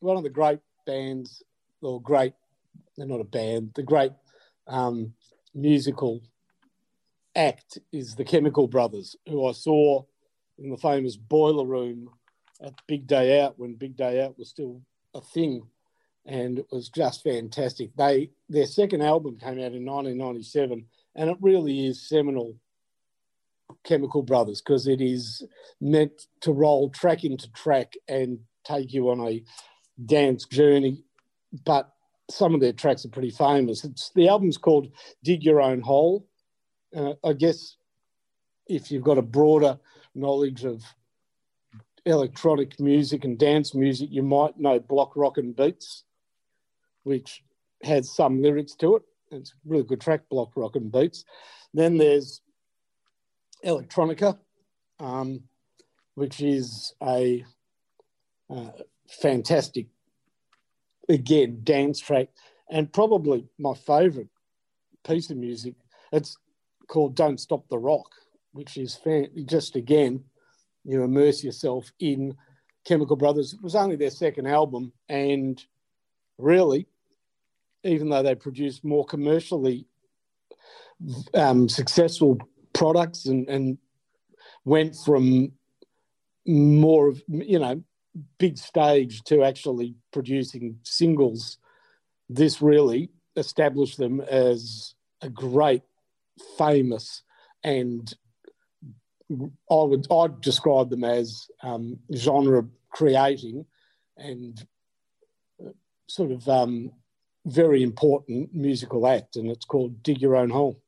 one of the great bands, or great, they're not a band, the great um, musical act is the Chemical Brothers, who I saw in the famous Boiler Room at Big Day Out when Big Day Out was still a thing, and it was just fantastic. They their second album came out in 1997, and it really is seminal Chemical Brothers because it is meant to roll track into track and take you on a dance journey. But some of their tracks are pretty famous. It's, the album's called Dig Your Own Hole. Uh, I guess if you've got a broader knowledge of electronic music and dance music, you might know Block Rockin' Beats, which has some lyrics to it. It's a really good track, Block Rockin' Beats. Then there's Electronica, um, which is a uh, fantastic, again, dance track, and probably my favourite piece of music. It's called Don't Stop the Rock, which is fan- just again, you immerse yourself in Chemical Brothers. It was only their second album, and really, even though they produced more commercially um, successful products and, and went from more of, you know, big stage to actually producing singles. This really established them as a great, famous, and I would I'd describe them as um, genre creating and uh, sort of um, very important musical act, and it's called Dig Your Own Hole.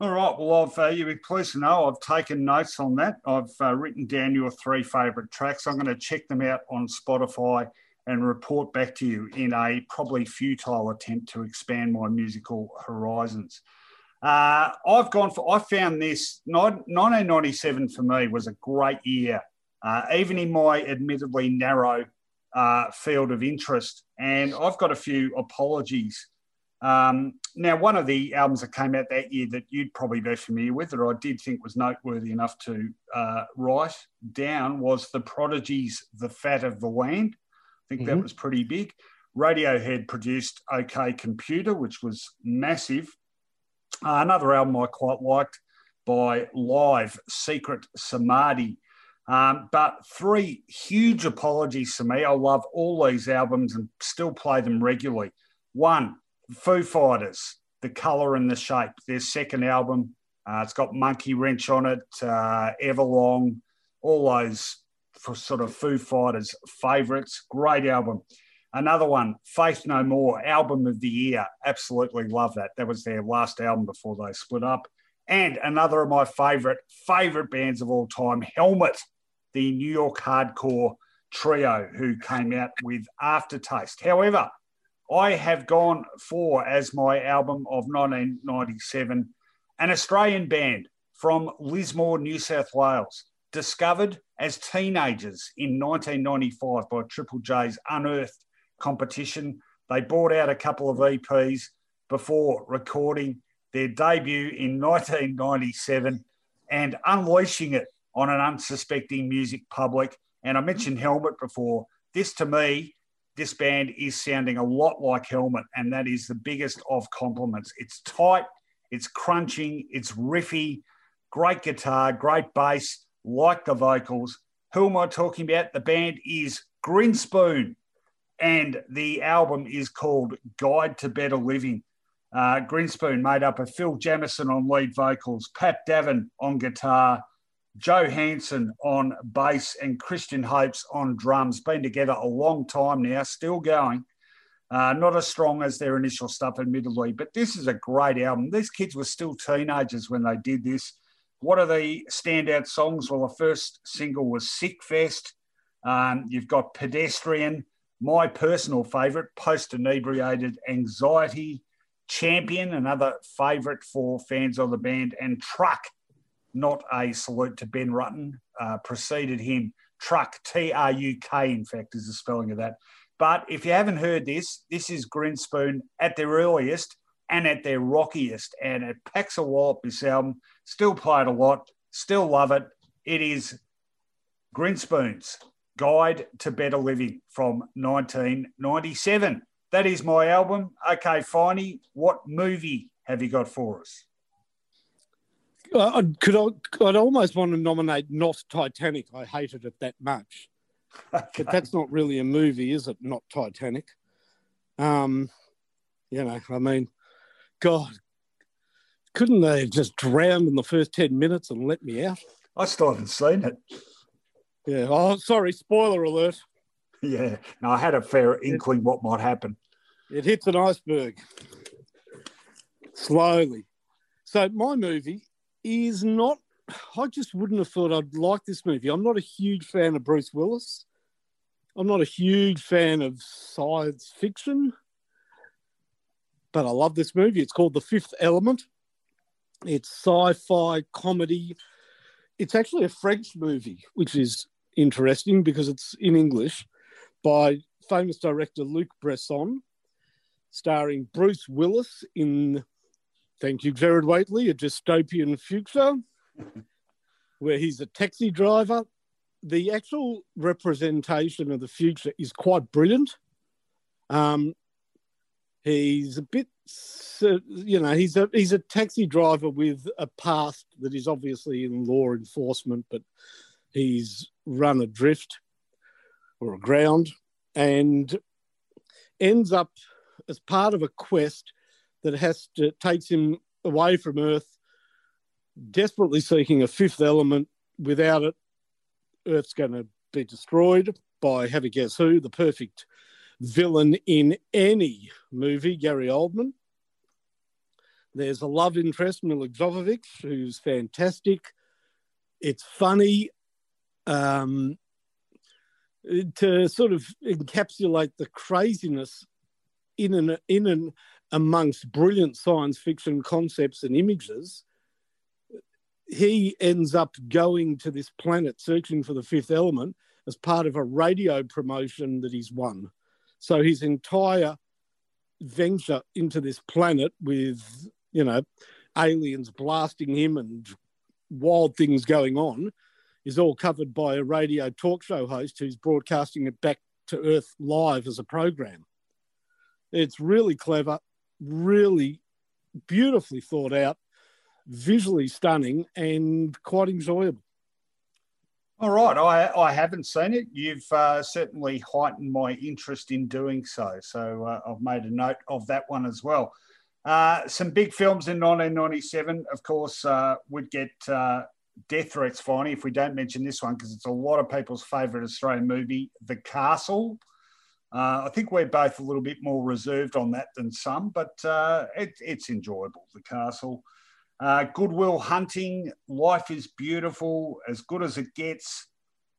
All right. Well, I've, uh, you'll be pleased to know I've taken notes on that. I've uh, written down your three favourite tracks. I'm going to check them out on Spotify and report back to you in a probably futile attempt to expand my musical horizons. Uh, I've gone for, I found this 1997 for me was a great year, uh, even in my admittedly narrow uh, field of interest. And I've got a few apologies um, now, one of the albums that came out that year that you'd probably be familiar with, or I did think was noteworthy enough to uh, write down, was The Prodigy's The Fat of the Land. I think mm-hmm. that was pretty big. Radiohead produced OK Computer, which was massive. Uh, another album I quite liked by Live, Secret Samadhi. Um, but three huge apologies to me. I love all these albums and still play them regularly. One, Foo Fighters, The Colour and the Shape, their second album. Uh, it's got Monkey Wrench on it, uh, Everlong, all those for sort of Foo Fighters favourites. Great album. Another one, Faith No More, album of the year. Absolutely love that. That was their last album before they split up. And another of my favourite, favourite bands of all time, Helmet, the New York hardcore trio who came out with Aftertaste. However, I have gone for as my album of 1997 an Australian band from Lismore, New South Wales, discovered as teenagers in 1995 by Triple J's Unearthed competition. They brought out a couple of EPs. before recording their debut in 1997 and unleashing it on an unsuspecting music public. And I mentioned Helmet before. This to me, this band is sounding a lot like Helmet, and that is the biggest of compliments. It's tight, it's crunching, it's riffy, great guitar, great bass, like the vocals. Who am I talking about? The band is Grinspoon, and the album is called Guide to Better Living. Uh, Grinspoon made up of Phil Jamieson on lead vocals, Pat Davern on guitar, Joe Hansen on bass, and Kristian Hopes on drums. Been together a long time now, still going. Uh, not as strong as their initial stuff, admittedly, but this is a great album. These kids were still teenagers when they did this. What are the standout songs? Well, the first single was Sickfest. Um, you've got Pedestrian, my personal favourite, Post Inebriated Anxiety, Champion, another favourite for fans of the band, and Truk, not a salute to Ben Rutten, uh, preceded him. Truk, T R U K, in fact, is the spelling of that. But if you haven't heard this, this is Grinspoon at their earliest and at their rockiest. And it packs a wallop, this album. Still played a lot, still love it. It is Grinspoon's Guide to Better Living from 1997 that is my album. Okay, Finey, what movie have you got for us? Uh, could I, I'd almost want to nominate not Titanic. I hated it that much. Okay. But that's not really a movie, is it? Not Titanic. Um, you know, I mean, God, couldn't they have just drowned in the first 10 minutes and let me out? I still haven't seen it. Yeah. Oh, sorry. Spoiler alert. Yeah, no, I had a fair inkling what might happen. It hits an iceberg slowly. So my movie is not. I just wouldn't have thought I'd like this movie. I'm not a huge fan of Bruce Willis. I'm not a huge fan of science fiction, but I love this movie. It's called The Fifth Element. It's sci-fi comedy. It's actually a French movie, which is interesting because it's in English by famous director Luc Besson, starring Bruce Willis in, thank you, Gerard Whateley, a dystopian future where he's a taxi driver. The actual representation of the future is quite brilliant. Um, he's a bit, you know, he's a he's a taxi driver with a past that is obviously in law enforcement, but he's run adrift or aground and ends up as part of a quest that has to takes him away from Earth, desperately seeking a fifth element. Without it, Earth's going to be destroyed by have a guess who, the perfect villain in any movie, Gary Oldman. There's a love interest, Milla Jovovich, who's fantastic. It's funny. Um, to sort of encapsulate the craziness in and in and amongst brilliant science fiction concepts and images, he ends up going to this planet searching for the fifth element as part of a radio promotion that he's won. So his entire venture into this planet with, you know, aliens blasting him and wild things going on is all covered by a radio talk show host who's broadcasting it back to Earth live as a program. It's really clever, really beautifully thought out, visually stunning, and quite enjoyable. All right, I, I haven't seen it. You've uh, certainly heightened my interest in doing so. So uh, I've made a note of that one as well. Uh, some big films in 1997, of course, uh, would get uh, death threats, Finey, if we don't mention this one, because it's a lot of people's favourite Australian movie, The Castle. Uh, I think we're both a little bit more reserved on that than some, but uh, it, it's enjoyable, The Castle. Uh, Good Will Hunting, Life is Beautiful, As Good as It Gets,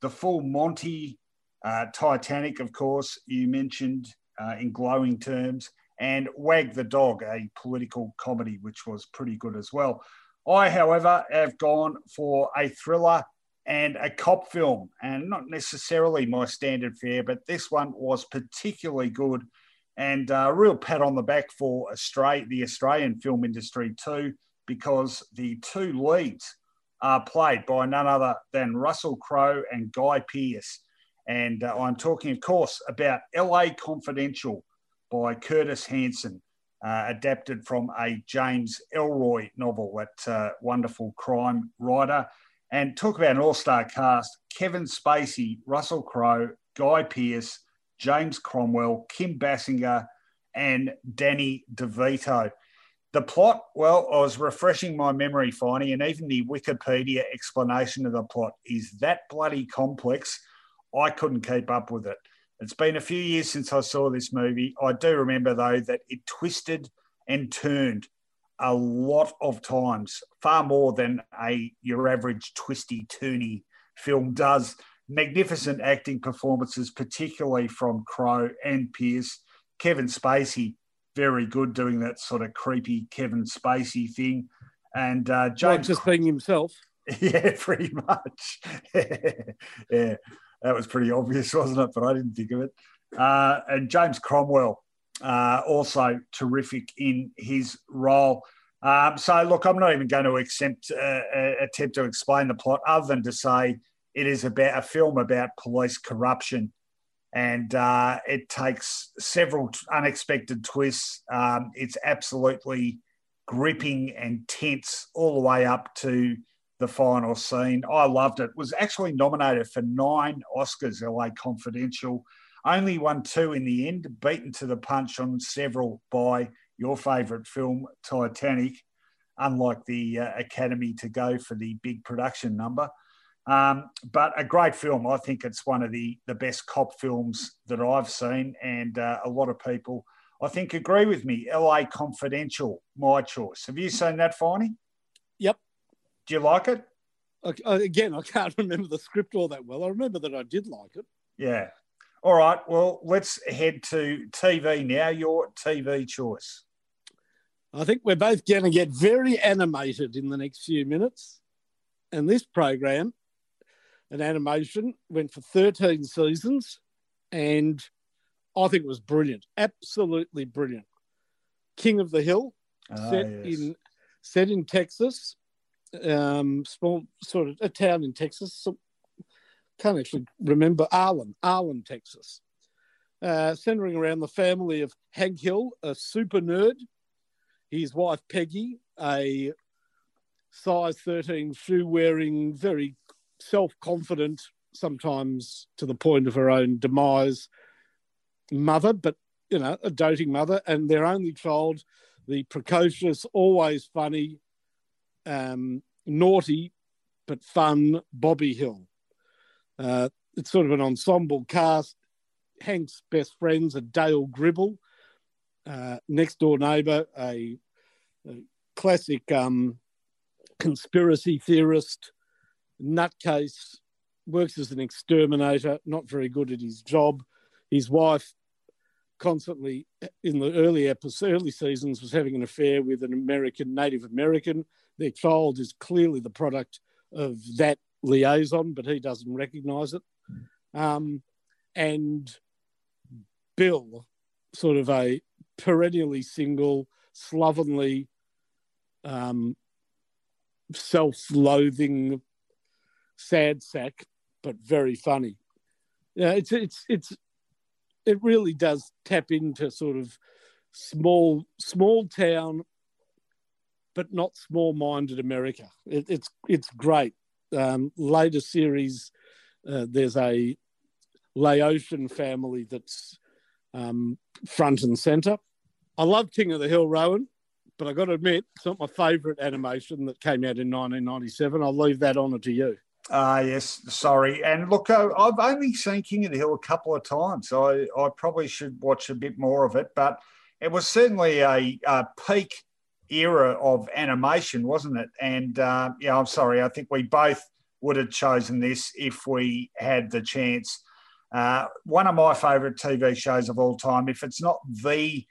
The Full Monty, uh, Titanic, of course, you mentioned uh, in glowing terms, and Wag the Dog, a political comedy, which was pretty good as well. I, however, have gone for a thriller and a cop film, and not necessarily my standard fare, but this one was particularly good. and a real pat on the back for Australia, the Australian film industry too, because the two leads are played by none other than Russell Crowe and Guy Pearce. And uh, I'm talking, of course, about LA Confidential by Curtis Hanson, uh, adapted from a James Ellroy novel, that uh, wonderful crime writer. And talk about an all star cast Kevin Spacey, Russell Crowe, Guy Pearce, James Cromwell, Kim Basinger, and Danny DeVito. The plot, well, I was refreshing my memory, Finey, and even the Wikipedia explanation of the plot is that bloody complex. I couldn't keep up with it. It's been a few years since I saw this movie. I do remember, though, that it twisted and turned a lot of times, far more than a your average twisty turny film does magnificent acting performances, particularly from Crowe and Pearce. Kevin Spacey, very good doing that sort of creepy Kevin Spacey thing. And uh, James. just being himself. Yeah, pretty much. yeah, that was pretty obvious, wasn't it? But I didn't think of it. Uh, and James Cromwell, uh, also terrific in his role. Um, so, look, I'm not even going to attempt, uh, uh, attempt to explain the plot other than to say it is about a film about police corruption, and uh, it takes several unexpected twists. Um, it's absolutely gripping and tense all the way up to the final scene. I loved it. it was actually nominated for nine Oscars. LA Confidential only won two in the end, beaten to the punch on several by your favourite film, Titanic. Unlike the uh, Academy to go for the big production number. Um, but a great film. I think it's one of the, the best cop films that I've seen, and uh, a lot of people, I think, agree with me. LA Confidential, my choice. Have you seen that, Finey? Yep. Do you like it? Again, I can't remember the script all that well. I remember that I did like it. Yeah. All right. Well, let's head to TV now. Your TV choice. I think we're both going to get very animated in the next few minutes. And this program an animation, went for 13 seasons, and I think it was brilliant, absolutely brilliant. King of the Hill, ah, set yes. in set in Texas, um, small sort of a town in Texas. Can't actually remember Arlen, Arlen, Texas. Uh, centering around the family of Hank Hill, a super nerd, his wife Peggy, a size 13 shoe wearing, very self confident, sometimes to the point of her own demise, mother, but you know, a doting mother, and their only child, the precocious, always funny, um, naughty, but fun Bobby Hill. Uh, it's sort of an ensemble cast. Hank's best friends are Dale Gribble, uh, next door neighbour, a, a classic um, conspiracy theorist, nutcase, works as an exterminator, not very good at his job. His wife constantly in the early episodes, early seasons was having an affair with an American, Native American. Their child is clearly the product of that liaison, but he doesn't recognise it. Um, and Bill, sort of a perennially single, slovenly, um, self-loathing sad sack, but very funny. Yeah, it's it's it's it really does tap into sort of small small town, but not small minded America. It, it's it's great. Um, later series, uh, there's a Laotian family that's um, front and center. I love King of the Hill, Rowan, but I got to admit, it's not my favourite animation that came out in 1997. I'll leave that honour to you. Ah, uh, yes, sorry. And look, uh, I've only seen King of the Hill a couple of times. I, I probably should watch a bit more of it. But it was certainly a, a peak era of animation, wasn't it? And uh, yeah, I'm sorry. I think we both would have chosen this if we had the chance. Uh, one of my favourite TV shows of all time. If it's not the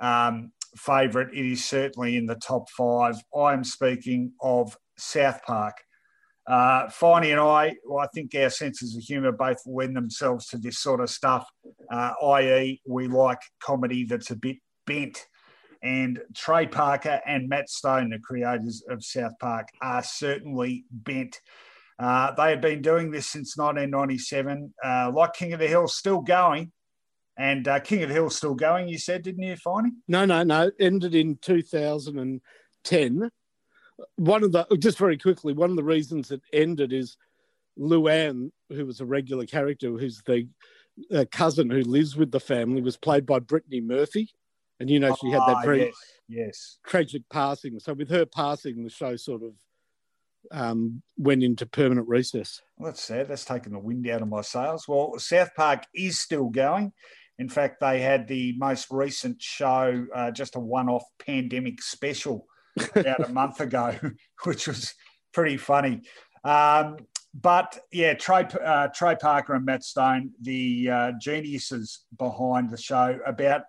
um, favourite, it is certainly in the top five. I am speaking of South Park. Uh, Finey and I, well, I think our senses of humour both lend themselves to this sort of stuff. uh, i.e., we like comedy that's a bit bent. And Trey Parker and Matt Stone, the creators of South Park, are certainly bent. Uh, they have been doing this since 1997. Uh, like King of the Hill, still going. And uh, King of the Hill still going, you said, didn't you, Finey? No, no, no. Ended in 2010. One of the, just very quickly, one of the reasons it ended is Luanne, who was a regular character, who's the uh, cousin who lives with the family, was played by Brittany Murphy. And, you know, she had that Ah, very yes, yes. tragic passing. So with her passing, the show sort of um, went into permanent recess. Well, that's sad. That's taken the wind out of my sails. Well, South Park is still going. In fact, they had the most recent show, uh, just a one off pandemic special about a month ago, which was pretty funny. Um, but yeah, Trey, uh, Trey Parker and Matt Stone, the uh, geniuses behind the show, about,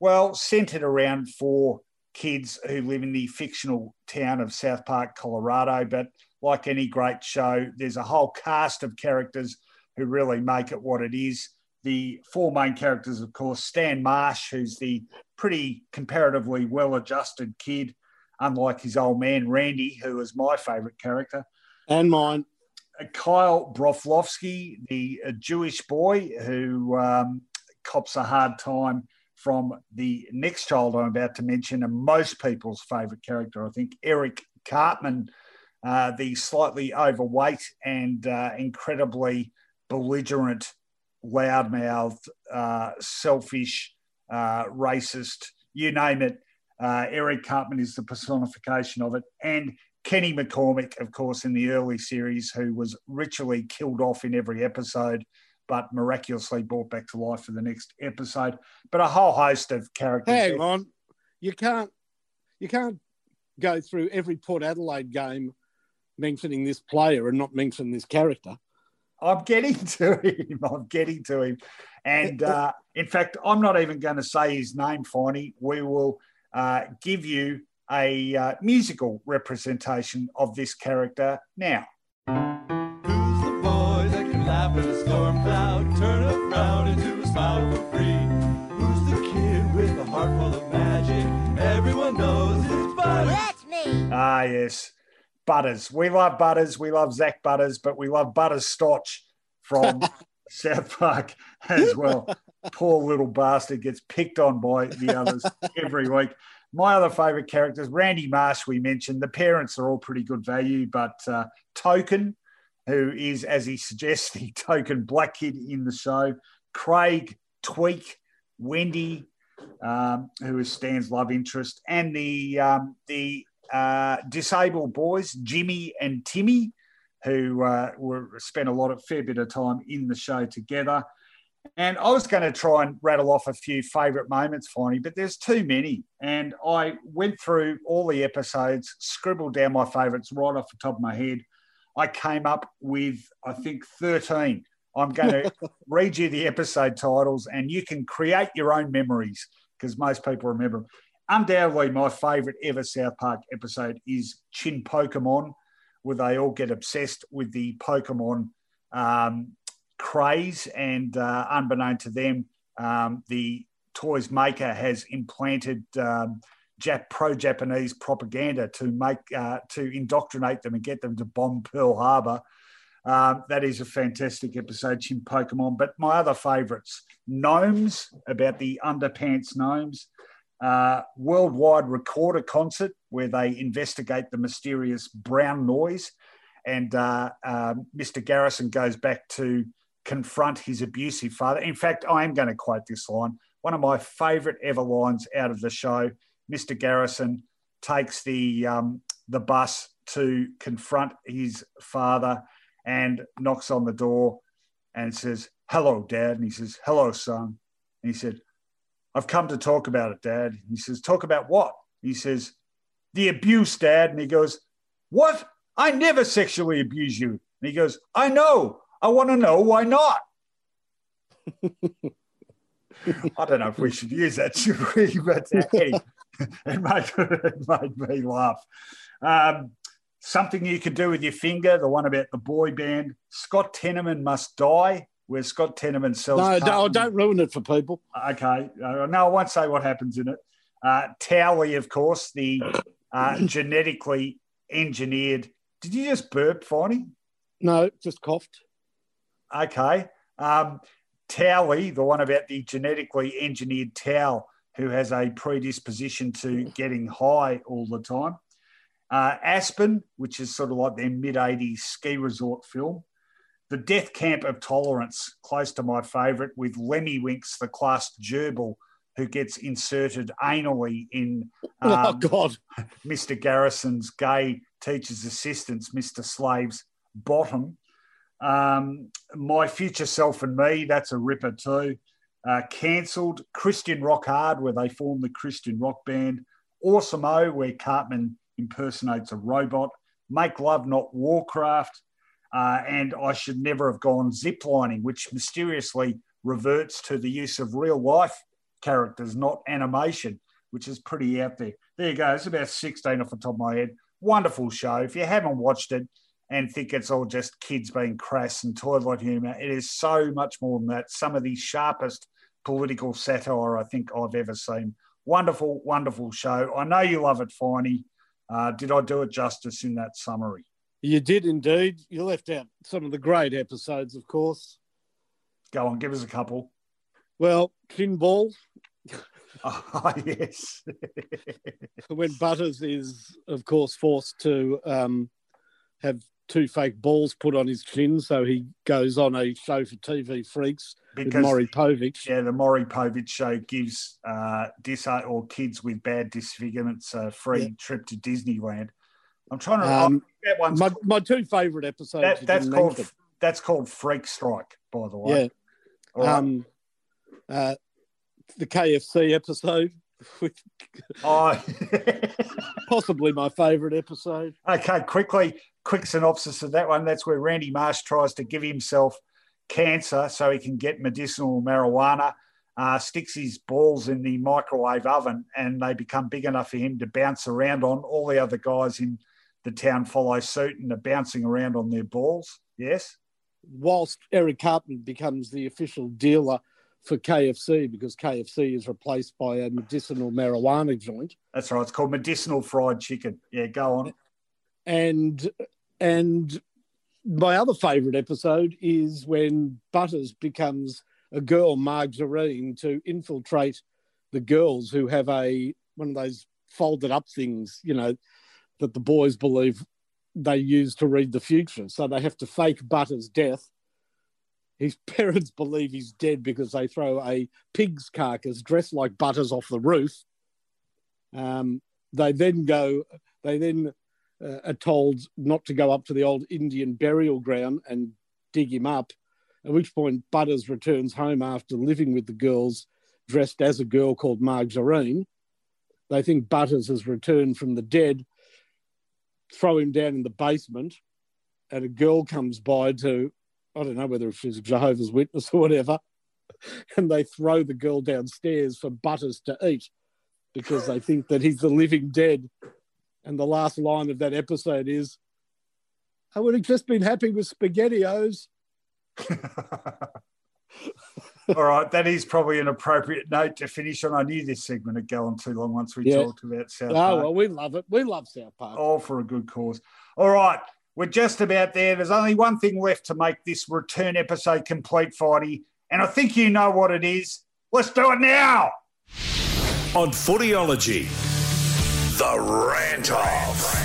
well, centered around four kids who live in the fictional town of South Park, Colorado. But like any great show, there's a whole cast of characters who really make it what it is. The four main characters, of course, Stan Marsh, who's the pretty comparatively well adjusted kid, unlike his old man, Randy, who was my favourite character. And mine. Kyle Broflovsky, the uh, Jewish boy who um, cops a hard time from the next child I'm about to mention, and most people's favourite character, I think, Eric Cartman, uh, the slightly overweight and uh, incredibly belligerent, loudmouthed, uh, selfish, uh, racist, you name it. Uh, Eric Cartman is the personification of it. And Kenny McCormick, of course, in the early series, who was ritually killed off in every episode, but miraculously brought back to life for the next episode. But a whole host of characters. Hang on. You can't you can't go through every Port Adelaide game mentioning this player and not mention this character. I'm getting to him. I'm getting to him. And uh, in fact, I'm not even going to say his name, Finey. We will uh, give you a uh, musical representation of this character now. Laugh at a storm cloud, turn a frown into a smile for free? Who's the kid with a heart full of magic? Everyone knows it's Butters. That's me. Ah, yes. Butters. We love Butters. We love Zak Butters, but we love Butters Stotch from South Park as well. Poor little bastard gets picked on by the others every week. My other favourite characters, Randy Marsh, we mentioned. The parents are all pretty good value, but uh, Token, who is, as he suggests, the token black kid in the show, Craig, Tweek, Wendy, um, who is Stan's love interest, and the um, the uh, disabled boys, Jimmy and Timmy, who uh, were spent a lot of fair bit of time in the show together. And I was going to try and rattle off a few favourite moments, Finey, but there's too many. And I went through all the episodes, scribbled down my favourites right off the top of my head. I came up with, I think, 13. I'm going to read you the episode titles and you can create your own memories because most people remember them. Undoubtedly, my favourite ever South Park episode is Chinpokomon, where they all get obsessed with the Pokemon um, craze. And uh, unbeknown to them, um, the toys maker has implanted um, Jap- pro-Japanese propaganda to make uh, to indoctrinate them and get them to bomb Pearl Harbor. Um, that is a fantastic episode, Chinpokomon. But my other favourites, Gnomes, about the underpants gnomes, uh, worldwide recorder concert where they investigate the mysterious brown noise. And uh, Mr. Garrison goes back to confront his abusive father. In fact, I am going to quote this line. One of my favourite ever lines out of the show. Mr. Garrison takes the um, the bus to confront his father and knocks on the door and says, "Hello, Dad." And he says, "Hello, son." And he said, "I've come to talk about it, Dad." He says, "Talk about what?" He says, "The abuse, Dad." And he goes, "What? I never sexually abuse you." And he goes, "I know. I want to know why not." I don't know if we should use that, should we? But uh, anyway, it, made, it made me laugh. Um, something you could do with your finger, the one about the boy band. Scott Tenorman must die where Scott Tenorman sells. No, don't, don't ruin it for people. Okay, uh, no, I won't say what happens in it. Uh, Towelie, of course, the uh, genetically engineered. Did you just burp, Finey? No, just coughed. Okay. Um, Towelie, the one about the genetically engineered towel who has a predisposition to getting high all the time. Uh, Aspen, which is sort of like their mid 80s ski resort film. The Death Camp of Tolerance, close to my favourite, with Lemmiwinks, the class gerbil, who gets inserted anally in oh um, God! Mr. Garrison's gay teacher's assistant's Mr. Slave's bottom. Um, My Future Self and Me, that's a ripper too. Uh, Cancelled. Christian Rock Hard, where they form the Christian rock band. AWESOM-O, where Cartman impersonates a robot. Make Love Not Warcraft. Uh, and I Should Never Have Gone Ziplining, which mysteriously reverts to the use of real life characters, not animation, which is pretty out there. There you go. It's about 16 off the top of my head. Wonderful show. If you haven't watched it and think it's all just kids being crass and toilet humour, it is so much more than that. Some of the sharpest political satire I think I've ever seen. Wonderful, wonderful show. I know you love it, Finey. Uh, did I do it justice in that summary? You did indeed. You left out some of the great episodes, of course. Go on, give us a couple. Well, Chin Ball, Oh, yes. when Butters is, of course, forced to um, have two fake balls put on his chin, so he goes on a show for TV freaks with Because Maury Povich. yeah, the Maury Povich show gives uh, dis or kids with bad disfigurements a free Yeah. trip to Disneyland. I'm trying to. Um, oh, that one's My, my two favourite episodes. that, that's called mention. that's called Freak Strike, by the Yeah. way. All right. Um, uh, the KFC episode, with Oh, possibly my favourite episode. okay, quickly, quick synopsis of that one. That's where Randy Marsh tries to give himself cancer so he can get medicinal marijuana. Uh, sticks his balls in the microwave oven, and they become big enough for him to bounce around on. All the other guys in the town follow suit and are bouncing around on their balls. Yes. Whilst Eric Cartman becomes the official dealer for KFC because KFC is replaced by a medicinal marijuana joint. That's right. It's called medicinal fried chicken. Yeah, go on. and and my other favorite episode is when Butters becomes a girl, Marjorine, to infiltrate the girls who have a one of those folded up things, you know, that the boys believe they use to read the future. So they have to fake Butters' death. His parents believe he's dead because they throw a pig's carcass dressed like Butters off the roof. Um, they then go, they then uh, are told not to go up to the old Indian burial ground and dig him up. At which point, Butters returns home after living with the girls, dressed as a girl called Marjorine. They think Butters has returned from the dead, throw him down in the basement, and a girl comes by to, I don't know whether she's a Jehovah's Witness or whatever, and they throw the girl downstairs for Butters to eat because they think that he's the living dead. And the last line of that episode is, I would have just been happy with SpaghettiOs. All right, that is probably an appropriate note to finish on. I knew this segment had gone too long once we Yeah. talked about South Oh, Park. well, we love it. We love South Park. all for a good cause. All right, we're just about there. There's only one thing left to make this return episode complete, Finey, and I think you know what it is. Let's do it now. On Footyology, the rant off.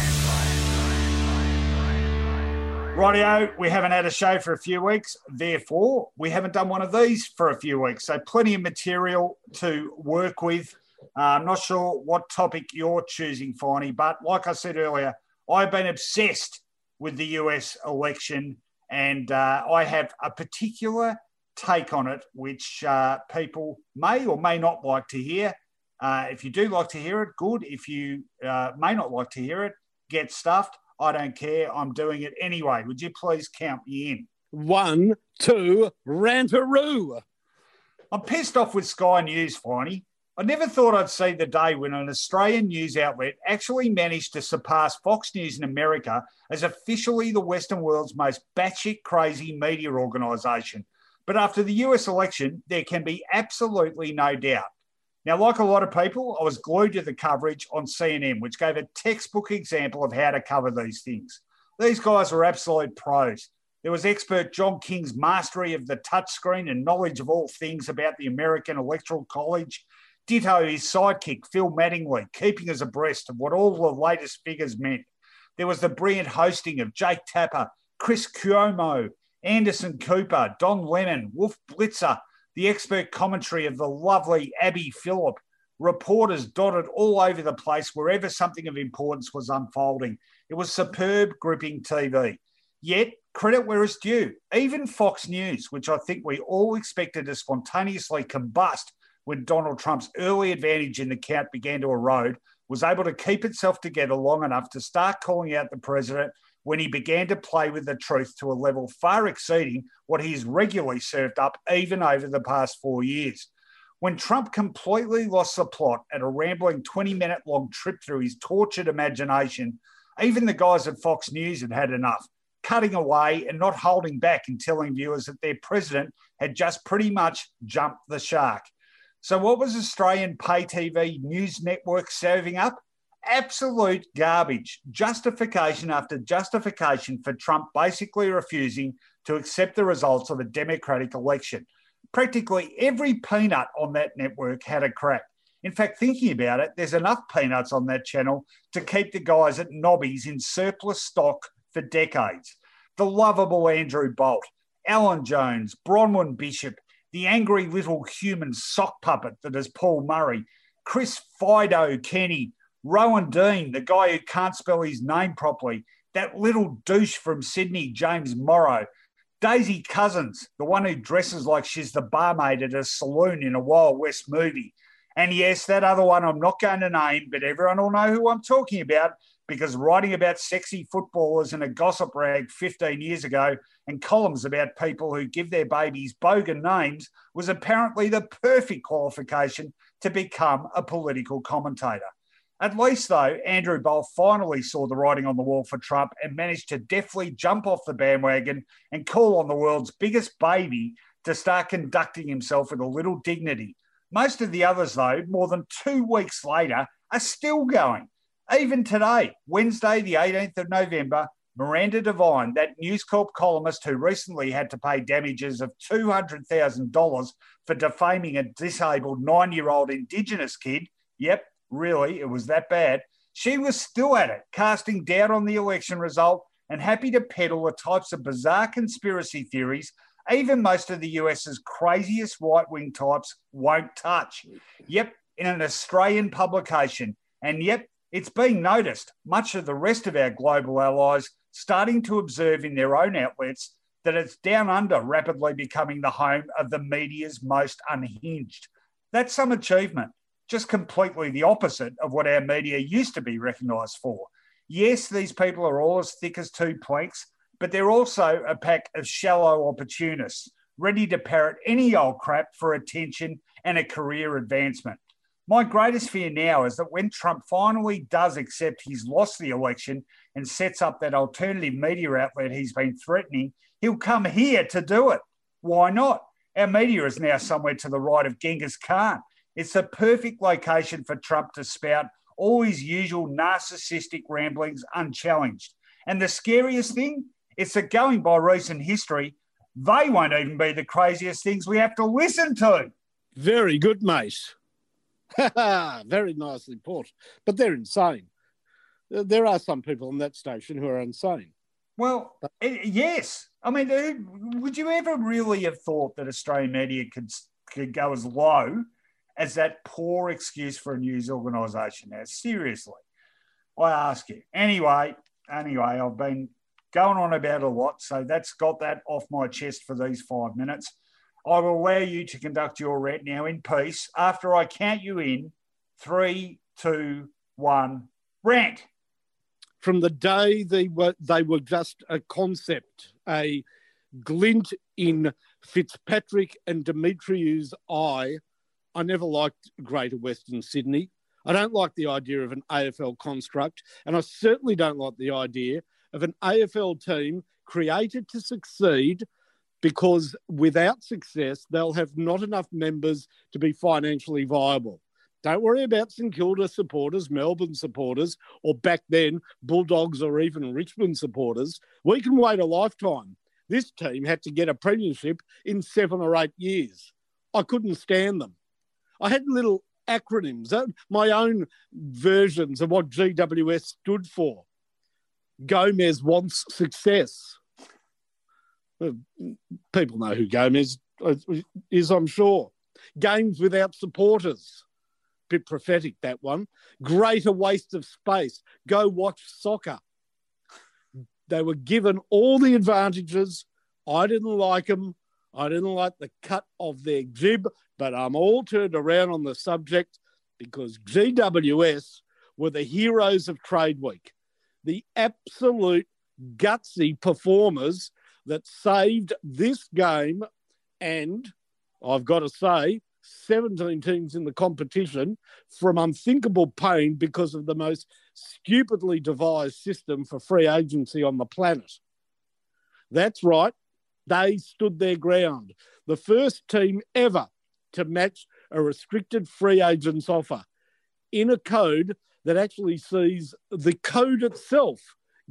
Rightio, we haven't had a show for a few weeks, therefore, we haven't done one of these for a few weeks. So, plenty of material to work with. Uh, I'm not sure what topic you're choosing, Finey, but like I said earlier, I've been obsessed with the US election and uh, I have a particular take on it, which uh, people may or may not like to hear. Uh, if you do like to hear it, good. If you uh, may not like to hear it, get stuffed. I don't care. I'm doing it anyway. Would you please count me in? One, two, rantaroo. I'm pissed off with Sky News, Finey. I never thought I'd see the day when an Australian news outlet actually managed to surpass Fox News in America as officially the Western world's most batshit crazy media organisation. But after the US election, there can be absolutely no doubt. Now, like a lot of people, I was glued to the coverage on CNN, which gave a textbook example of how to cover these things. These guys were absolute pros. There was expert John King's mastery of the touchscreen and knowledge of all things about the American Electoral College. Ditto his sidekick, Phil Mattingly, keeping us abreast of what all the latest figures meant. There was the brilliant hosting of Jake Tapper, Chris Cuomo, Anderson Cooper, Don Lemon, Wolf Blitzer, the expert commentary of the lovely Abby Phillip, reporters dotted all over the place wherever something of importance was unfolding. It was superb gripping TV. Yet, credit where it's due. Even Fox News, which I think we all expected to spontaneously combust when Donald Trump's early advantage in the count began to erode, was able to keep itself together long enough to start calling out the president when he began to play with the truth to a level far exceeding what he's regularly served up even over the past four years. When Trump completely lost the plot at a rambling 20 minute long trip through his tortured imagination, even the guys at Fox News had had enough, cutting away and not holding back in telling viewers that their president had just pretty much jumped the shark. So, what was Australian pay TV news network serving up? absolute garbage. Justification after justification for Trump basically refusing to accept the results of a democratic election. Practically every peanut on that network had a crack. In fact, thinking about it, there's enough peanuts on that channel to keep the guys at Nobby's in surplus stock for decades. The lovable Andrew Bolt, Alan Jones, Bronwyn Bishop, the angry little human sock puppet that is Paul Murray, Chris Fido Kenny, Rowan Dean, the guy who can't spell his name properly, that little douche from Sydney, James Morrow, Daisy Cousins, the one who dresses like she's the barmaid at a saloon in a Wild West movie. And yes, that other one I'm not going to name, but everyone will know who I'm talking about because writing about sexy footballers in a gossip rag 15 years ago and columns about people who give their babies bogan names was apparently the perfect qualification to become a political commentator. At least, though, Andrew Bolt finally saw the writing on the wall for Trump and managed to deftly jump off the bandwagon and call on the world's biggest baby to start conducting himself with a little dignity. Most of the others, though, more than two weeks later, are still going. Even today, Wednesday, the 18th of November, Miranda Devine, that News Corp columnist who recently had to pay damages of $200,000 for defaming a disabled nine year old Indigenous kid, yep, really, it was that bad. She was still at it, casting doubt on the election result and happy to peddle the types of bizarre conspiracy theories even most of the US's craziest right wing types won't touch. Yep, in an Australian publication. And yep, it's being noticed. Much of the rest of our global allies starting to observe in their own outlets that it's down under rapidly becoming the home of the media's most unhinged. That's some achievement just completely the opposite of what our media used to be recognised for. Yes, these people are all as thick as two planks, but they're also a pack of shallow opportunists, ready to parrot any old crap for attention and a career advancement. My greatest fear now is that when Trump finally does accept he's lost the election and sets up that alternative media outlet he's been threatening, he'll come here to do it. Why not? Our media is now somewhere to the right of Genghis Khan it's a perfect location for Trump to spout all his usual narcissistic ramblings unchallenged. And the scariest thing, it's that going by recent history, they won't even be the craziest things we have to listen to. Very good, mate. Very nicely put. But they're insane. There are some people on that station who are insane. Well, eh, yes. I mean, would you ever really have thought that Australian media could, could go as low as that poor excuse for a news organisation. Now, seriously, I ask you. Anyway, anyway, I've been going on about a lot, so that's got that off my chest for these five minutes. I will allow you to conduct your rant now in peace after I count you in three, two, one, rant. From the day they were they were just a concept, a glint in Fitzpatrick and Demetriou's eye I never liked Greater Western Sydney. I don't like the idea of an AFL construct, and I certainly don't like the idea of an AFL team created to succeed because without success, they'll have not enough members to be financially viable. Don't worry about St Kilda supporters, Melbourne supporters, or back then Bulldogs or even Richmond supporters. We can wait a lifetime. This team had to get a premiership in seven or eight years. I couldn't stand them. I had little acronyms, uh, my own versions of what GWS stood for. Gomez wants success. People know who Gomez is, is, I'm sure. Games without supporters. Bit prophetic, that one. Greater waste of space. Go watch soccer. They were given all the advantages. I didn't like them. I didn't like the cut of their jib, but I'm all turned around on the subject because GWS were the heroes of Trade Week, the absolute gutsy performers that saved this game. And I've got to say, 17 teams in the competition from unthinkable pain because of the most stupidly devised system for free agency on the planet. That's right. They stood their ground. The first team ever to match a restricted free agent's offer in a code that actually sees the code itself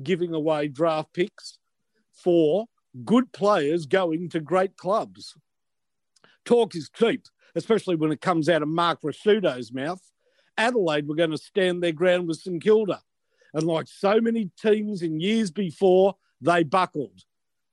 giving away draft picks for good players going to great clubs. Talk is cheap, especially when it comes out of Mark Ricciuto's mouth. Adelaide were going to stand their ground with St Kilda. And like so many teams in years before, they buckled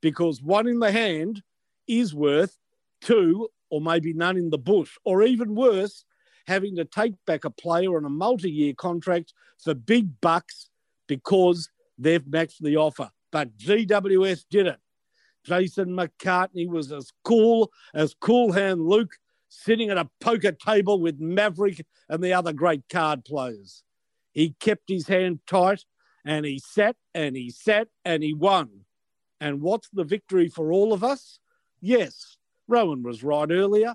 because one in the hand is worth two or maybe none in the bush, or even worse, having to take back a player on a multi year contract for big bucks because they've matched the offer. But GWS did it. Jason McCartney was as cool as Cool Hand Luke sitting at a poker table with Maverick and the other great card players. He kept his hand tight and he sat and he sat and he won. And what's the victory for all of us? Yes, Rowan was right earlier.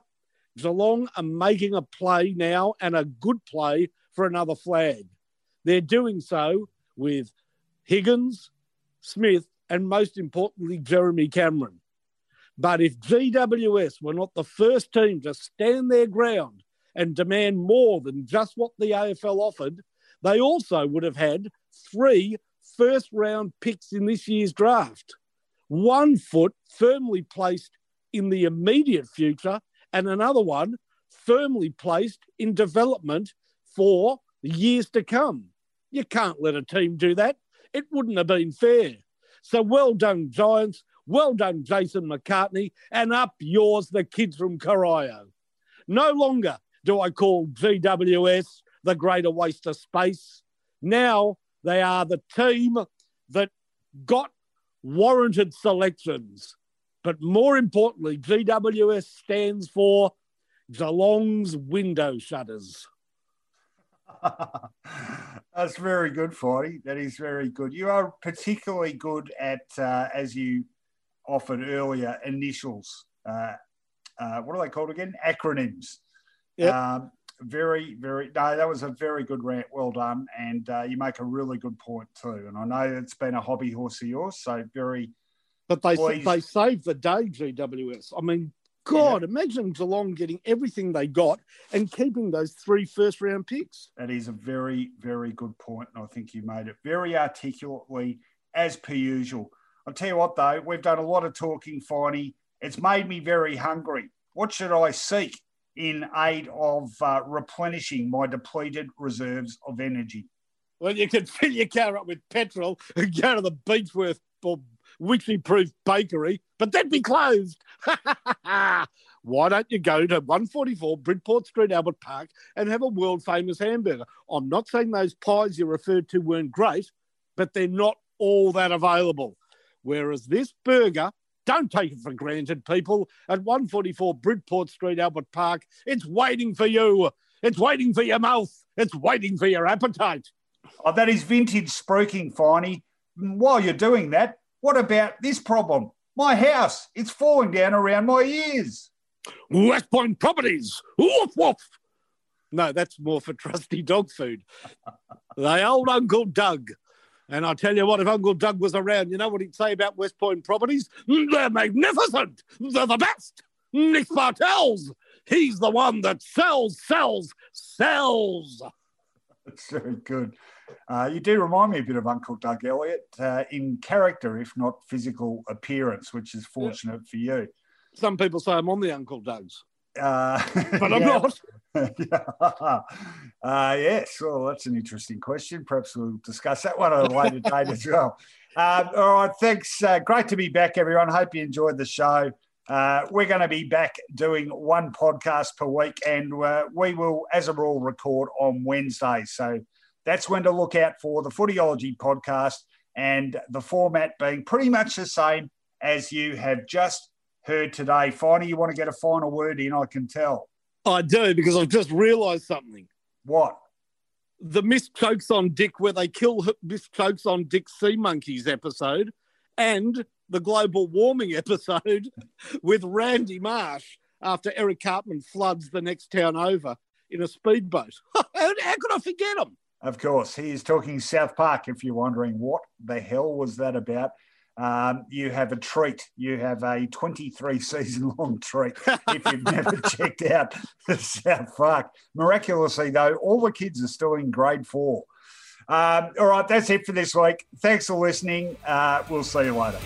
Geelong are making a play now and a good play for another flag. They're doing so with Higgins, Smith, and most importantly, Jeremy Cameron. But if GWS were not the first team to stand their ground and demand more than just what the AFL offered, they also would have had three first round picks in this year's draft. One foot firmly placed in the immediate future, and another one firmly placed in development for years to come. You can't let a team do that. It wouldn't have been fair. So well done, Giants. Well done, Jason McCartney. And up yours, the kids from Corio. No longer do I call GWS the greater waste of space. Now they are the team that got warranted selections. But more importantly, GWS stands for Geelong's window shutters. That's very good, Finey. That is very good. You are particularly good at, uh, as you offered earlier, initials. Uh, uh, what are they called again? Acronyms. Yep. Um, very, very. No, that was a very good rant. Well done, and uh, you make a really good point too. And I know it's been a hobby horse of yours, so very. But they they saved the day, GWS. I mean, God, imagine Geelong getting everything they got and keeping those three first round picks. That is a very, very good point, and I think you made it very articulately, as per usual. I'll tell you what, though, we've done a lot of talking, Finey. It's made me very hungry. What should I seek in aid of uh, replenishing my depleted reserves of energy? Well, you could fill your car up with petrol and go to the Beechworth or Wycheproof Bakery, but that'd be closed. Why don't you go to 144 Bridport Street, Albert Park, and have a world famous hamburger? I'm not saying those pies you referred to weren't great, but they're not all that available. Whereas this burger, don't take it for granted, people, at 144 Bridport Street, Albert Park, it's waiting for you. It's waiting for your mouth. It's waiting for your appetite. Oh, that is vintage spruiking, Finey. While you're doing that, what about this problem? My house, it's falling down around my ears. West Point Properties. Woof woof. No, that's more for trusty dog food. the old Uncle Doug. And I tell you what, if Uncle Doug was around, you know what he'd say about West Point properties? They're magnificent. They're the best. Nick Bartels. He's the one that sells, sells, sells. That's very good. Uh, you do remind me a bit of Uncle Doug Elliott uh, in character, if not physical appearance, which is fortunate yeah. for you. Some people say I'm on the Uncle Doug's. Uh, but I'm not. Uh, yes, well, that's an interesting question. Perhaps we'll discuss that one at a later date as well. Um, all right, thanks. Uh, great to be back, everyone. Hope you enjoyed the show. Uh, we're going to be back doing one podcast per week, and uh, we will, as a rule, record on Wednesday. So that's when to look out for the Footyology podcast, and the format being pretty much the same as you have just heard today. Finey, you want to get a final word in, I can tell. I do, because I've just realised something. What? The Miss Choksondik, where they kill Miss Choksondik Sea Monkeys episode, and the global warming episode with Randy Marsh after Eric Cartman floods the next town over in a speedboat. how, how could I forget him? Of course, he is talking South Park. If you're wondering what the hell was that about, um, you have a treat. You have a 23 season long treat if you've never checked out the South Park. Miraculously, though, all the kids are still in grade four. Um, all right, that's it for this week. Thanks for listening. Uh, we'll see you later.